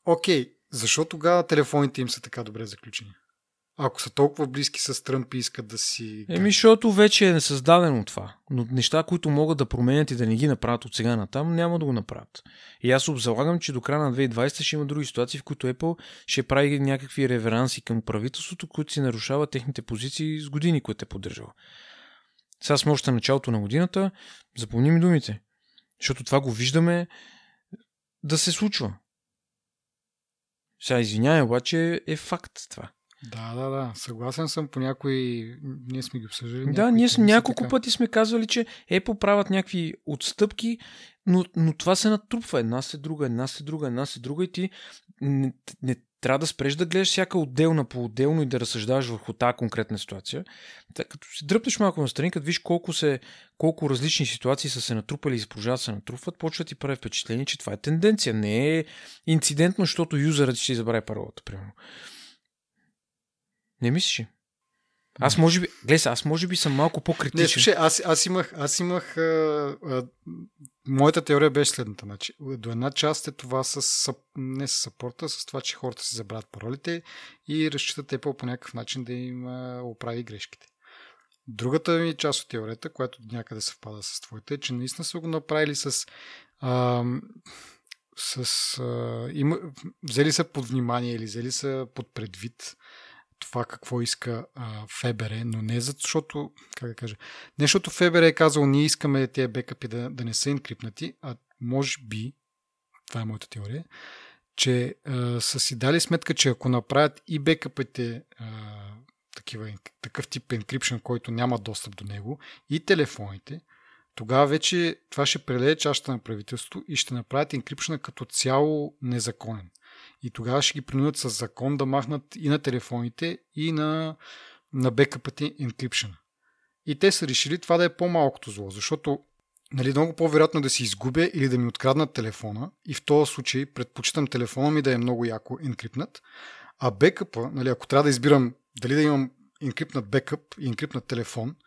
Окей, okay. защо тогава телефоните им са така добре заключени? Ако са толкова близки с Тръмп и искат да си... Еми, защото вече е създадено това. Но неща, които могат да променят и да не ги направят от сега натам, няма да го направят. И аз залагам, че до края на 2020 ще има други ситуации, в които Apple ще прави някакви реверанси към правителството, които си нарушават техните позиции с години, които е поддържал. Сега сме още началото на годината. Запомни ми думите. Защото това го виждаме да се случва. Сега извинявай, обаче е факт това. Да, да, да. Съгласен съм по някои... Ние сме ги обсъждали. Да, ние сме няколко така. пъти сме казвали, че Apple правят някакви отстъпки, но, но това се натрупва. Една се друга, една се друга, една се друга и ти не, не трябва да спреш да гледаш всяка отделна по-отделно и да разсъждаваш върху тази конкретна ситуация. Та, като се дръпнеш малко на страни, като виж колко, се, колко различни ситуации са се натрупали и продължават да се натрупват, почва ти прави впечатление, че това е тенденция. Не е инцидентно, защото юзерът ще забрави паролата, примерно. Не мислиш ли? Аз може би, гледай, аз може би съм малко по-критичен. Не, слушай, аз, аз имах, аз имах а, а, моята теория беше следната. Значи, до една част е това с, не с сапорта, с това, че хората си забравят паролите и разчитат Apple по някакъв начин да им а, оправи грешките. Другата ми част от теорията, която някъде съвпада с твоята, е, че наистина са го направили с а, с, а, има, взели са под внимание или взели са под предвид това какво иска а, Фебере, но не защото, как да кажа, не защото Фебере е казал, ние искаме тези бекъпи да, да не са инкрипнати, а може би, това е моята теория, че а, са си дали сметка, че ако направят и бекъпите а, такива, такъв тип енкрипшн, който няма достъп до него, и телефоните, тогава вече това ще прелее чашата на правителството и ще направят енкрипшна като цяло незаконен. И тогава ще ги принудят с закон да махнат и на телефоните, и на, на бекъпът енкрипшена. И те са решили това да е по-малкото зло, защото нали, много по-вероятно е да си изгубя или да ми откраднат телефона и в този случай предпочитам телефона ми да е много яко енкрипнат, а бекъпа, нали, ако трябва да избирам дали да имам енкрипнат бекъп и енкрипнат телефон –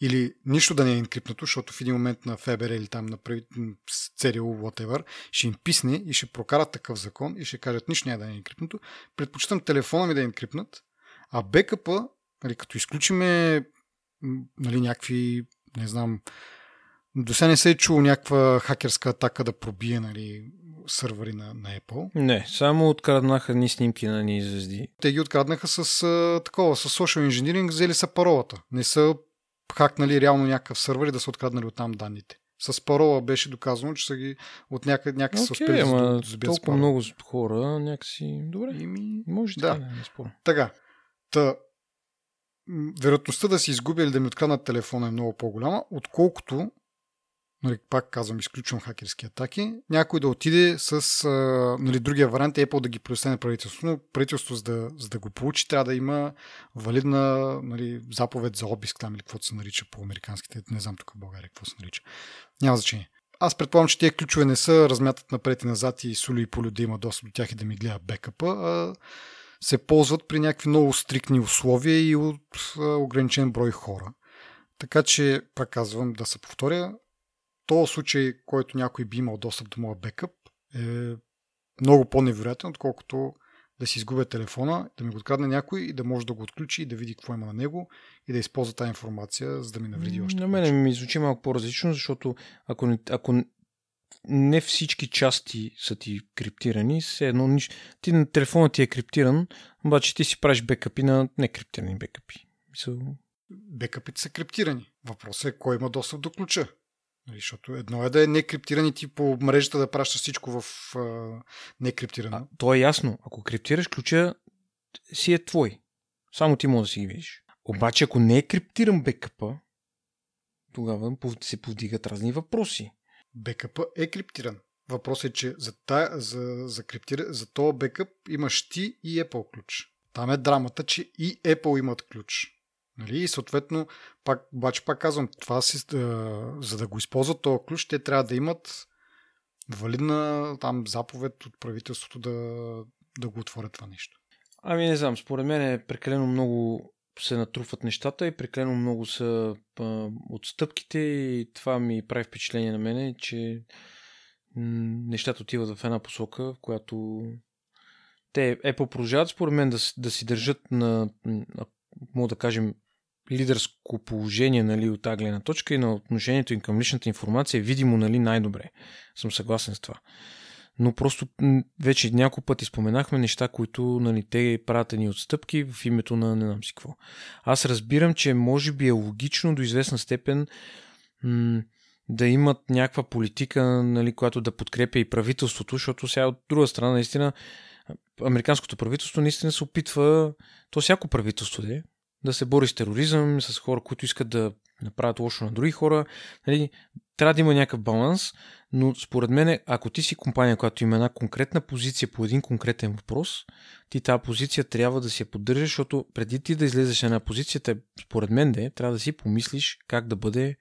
или нищо да не е инкрипнато, защото в един момент на Фебер или там на CRU, whatever, ще им писне и ще прокарат такъв закон и ще кажат нищо няма да е инкрипнато. Предпочитам телефона ми да е инкрипнат, а бекъпа, нали, като изключиме нали, някакви, не знам, до сега не се е чуло някаква хакерска атака да пробие нали, сървъри на, на Apple. Не, само откраднаха ни снимки на ни звезди. Те ги откраднаха с а, такова, с social engineering, взели са паролата. Не са хакнали реално някакъв сървър и да са откраднали оттам данните. С парола беше доказано, че са ги от някъде някак okay, са успели ама, да добият толкова много хора, някакси... Добре, ми... може да. така, не споря. Така, та, вероятността да си изгубя или да ми откраднат телефона е много по-голяма, отколкото нали, пак казвам, изключвам хакерски атаки, някой да отиде с а, нали, другия вариант Apple да ги предостави на правителството, но правителство за да, за да го получи трябва да има валидна нали, заповед за обиск там или каквото се нарича по американските, не знам тук в България какво се нарича. Няма значение. Аз предполагам, че тези ключове не са размятат напред и назад и соли и полю да има достъп до тях и да ми гледа бекъпа, а се ползват при някакви много стрикни условия и от ограничен брой хора. Така че, пак казвам, да се повторя, този случай, който някой би имал достъп до моя бекъп, е много по-невероятен, отколкото да си изгубя телефона, да ми го открадне някой и да може да го отключи и да види какво има на него и да използва тази информация, за да ми навреди още. На мен ми звучи малко по-различно, защото ако, ако не всички части са ти криптирани, все едно ниш... ти на телефона ти е криптиран, обаче ти си правиш бекъпи на некриптирани бекъпи. Бекъпите са криптирани. Въпросът е кой има достъп до ключа. Нали, защото едно е да е некриптиран и ти по мрежата да пращаш всичко в а, некриптирано. А, то е ясно. Ако криптираш ключа, си е твой. Само ти можеш да си ги видиш. Обаче, ако не е криптиран бекъпа, тогава се повдигат разни въпроси. Бекъпа е криптиран. Въпросът е, че за, та, за, за, криптира, за този бекъп имаш ти и Apple ключ. Там е драмата, че и Apple имат ключ. Нали? И съответно, пак, обаче пак казвам, това си, за да го използват този ключ, те трябва да имат валидна там заповед от правителството да, да го отворят това нещо. Ами не знам, според мен е прекалено много се натруфат нещата и прекалено много са а, отстъпките и това ми прави впечатление на мене, че нещата отиват в една посока, в която те Apple продължават според мен да, да си държат на, мога да кажем, лидерско положение нали, от тази гледна точка и на отношението им към личната информация е видимо нали, най-добре. Съм съгласен с това. Но просто вече няколко пъти споменахме неща, които нали, те правят ни отстъпки в името на не знам си какво. Аз разбирам, че може би е логично до известна степен м- да имат някаква политика, нали, която да подкрепя и правителството, защото сега от друга страна наистина американското правителство наистина се опитва, то всяко правителство де, да се бори с тероризъм, с хора, които искат да направят лошо на други хора. Нали, трябва да има някакъв баланс, но според мен, ако ти си компания, която има една конкретна позиция по един конкретен въпрос, ти тази позиция трябва да си я поддържаш, защото преди ти да излезеш една позиция, според мен де, трябва да си помислиш как да бъде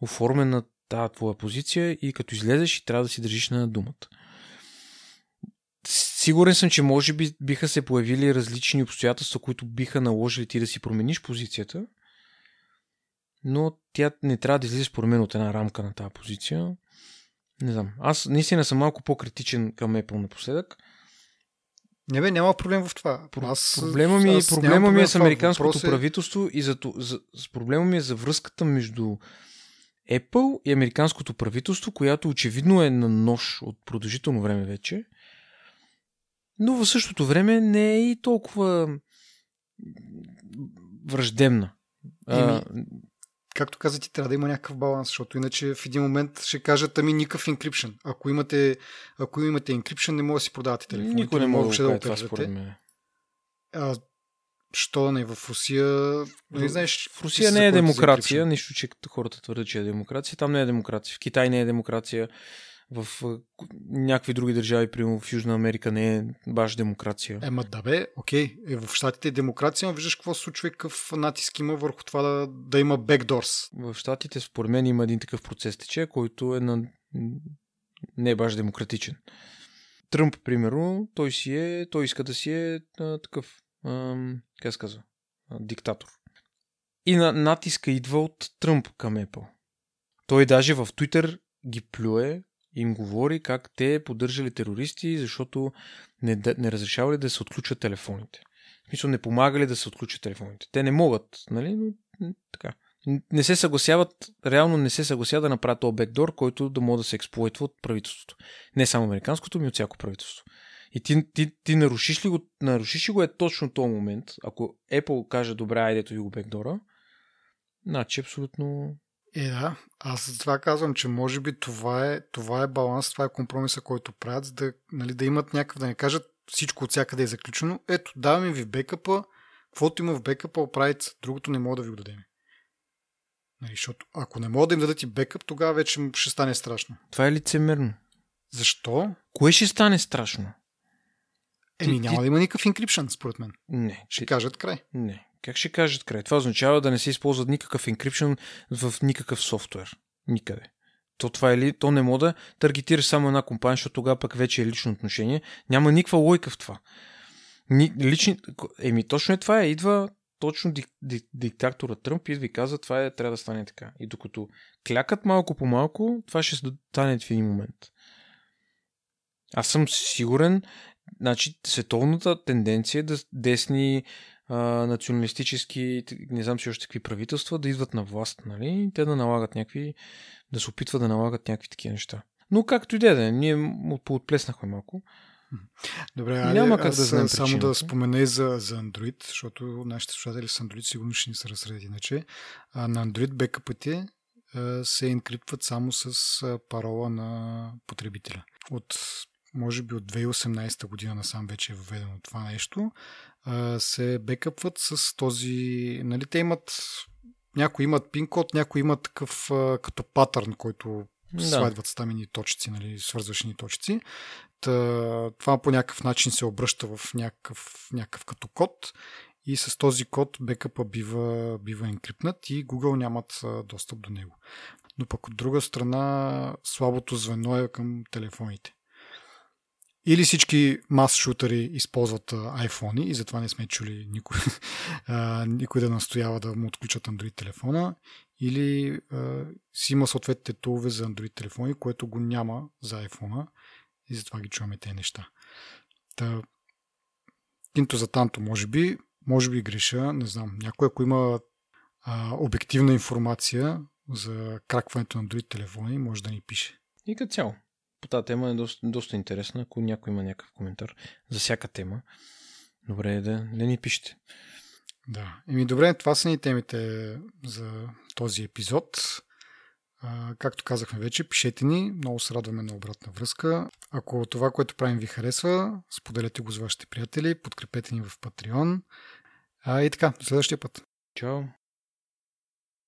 оформена тази твоя позиция и като излезеш и трябва да си държиш на думата Сигурен съм, че може би биха се появили различни обстоятелства, които биха наложили ти да си промениш позицията, но тя не трябва да излиза според мен от една рамка на тази позиция. Не знам. Аз наистина съм малко по-критичен към Apple напоследък. Не бе, няма проблем в това. Аз, проблема ми, аз проблема ми е с американското Въпрос правителство и за, за, с проблема ми е за връзката между Apple и американското правителство, която очевидно е на нож от продължително време вече, но в същото време не е и толкова враждебна. Еми, както каза ти, трябва да има някакъв баланс, защото иначе в един момент ще кажат, ами никакъв encryption. Ако имате, ако имате encryption, не може да си продавате телефони. Никой не може да, да това. А, що не в Русия? Не знаеш, в Русия не е демокрация, нищо, че хората твърдят, че е демокрация. Там не е демокрация. В Китай не е демокрация в някакви други държави, примерно в Южна Америка, не е баш демокрация. Ема да бе, окей, е, в Штатите е демокрация, но виждаш какво се случва и какъв натиск има върху това да, да има бекдорс. В Штатите, според мен, има един такъв процес тече, който е на... не е баш демократичен. Тръмп, примерно, той си е, той иска да си е а, такъв, а, как се казва, а, диктатор. И на, натиска идва от Тръмп към Apple. Той даже в Twitter ги плюе им говори как те поддържали терористи, защото не, не разрешавали да се отключат телефоните. В смисъл, не помагали да се отключат телефоните. Те не могат, нали? Но, така. Не се съгласяват, реално не се съгласяват да направят този бекдор, който да може да се експлуатва от правителството. Не само американското, ми от всяко правителство. И ти, ти, ти нарушиш, ли го, нарушиш ли го е точно този момент, ако Apple каже, добре, айдето ви го бекдора, значи абсолютно е, да. Аз за това казвам, че може би това е, това е баланс, това е компромиса, който правят, за да, нали, да имат някакъв, да не кажат всичко от всякъде е заключено. Ето, даваме ви бекъпа, каквото има в бекъпа, оправите, другото не мога да ви го дадем. Нали, защото ако не мога да им дадат и бекъп, тогава вече ще стане страшно. Това е лицемерно. Защо? Кое ще стане страшно? Еми, ти, няма ти... да има никакъв инкрипшн, според мен. Не. Ще ти... кажат край. Не. Как ще кажат край? Това означава да не се използва никакъв encryption в никакъв софтуер. Никъде. То това е ли? То не може да таргетираш само една компания, защото тогава пък вече е лично отношение. Няма никаква лойка в това. Ни, лични... Еми, точно е това е. Идва точно дик, дик, диктатора Тръмп и казва, това е, трябва да стане така. И докато клякат малко по малко, това ще стане в един момент. Аз съм сигурен, значи, световната тенденция е да десни а, националистически, не знам си още какви правителства, да идват на власт, нали? Те да налагат някакви, да се опитват да налагат някакви такива неща. Но както и да е, ние поотплеснахме малко. Добре, али, Няма как да знам само причината. да спомена и за, за Android, защото нашите слушатели с Android сигурно ще ни се разсредят иначе. А, на Android бекъпите се енкриптват само с парола на потребителя. От може би от 2018 година насам вече е въведено това нещо, се бекъпват с този... Нали, те имат... Някои имат пин код, някои имат такъв като патърн, който да. слайдват стамени точици, нали, свързващи точици. Та, това по някакъв начин се обръща в някакъв, някакъв като код и с този код бекъпа бива, бива енкрипнат и Google нямат достъп до него. Но пък от друга страна слабото звено е към телефоните. Или всички мас шутери използват iPhone и затова не сме чули никой, *laughs* никой да настоява да му отключат Android телефона, или а, си има съответните тулове за Android телефони, което го няма за iPhone и затова ги чуваме тези неща. Та, кинто за танто, може би, може би греша, не знам. Някой, ако има а, обективна информация за кракването на Android телефони, може да ни пише. И като цяло по тази тема е доста, доста интересна. Ако някой има някакъв коментар за всяка тема, добре е да не ни пишете. Да. Еми добре, това са ни темите за този епизод. А, както казахме вече, пишете ни, много се радваме на обратна връзка. Ако това, което правим ви харесва, споделете го с вашите приятели, подкрепете ни в Patreon. А, и така, до следващия път. Чао!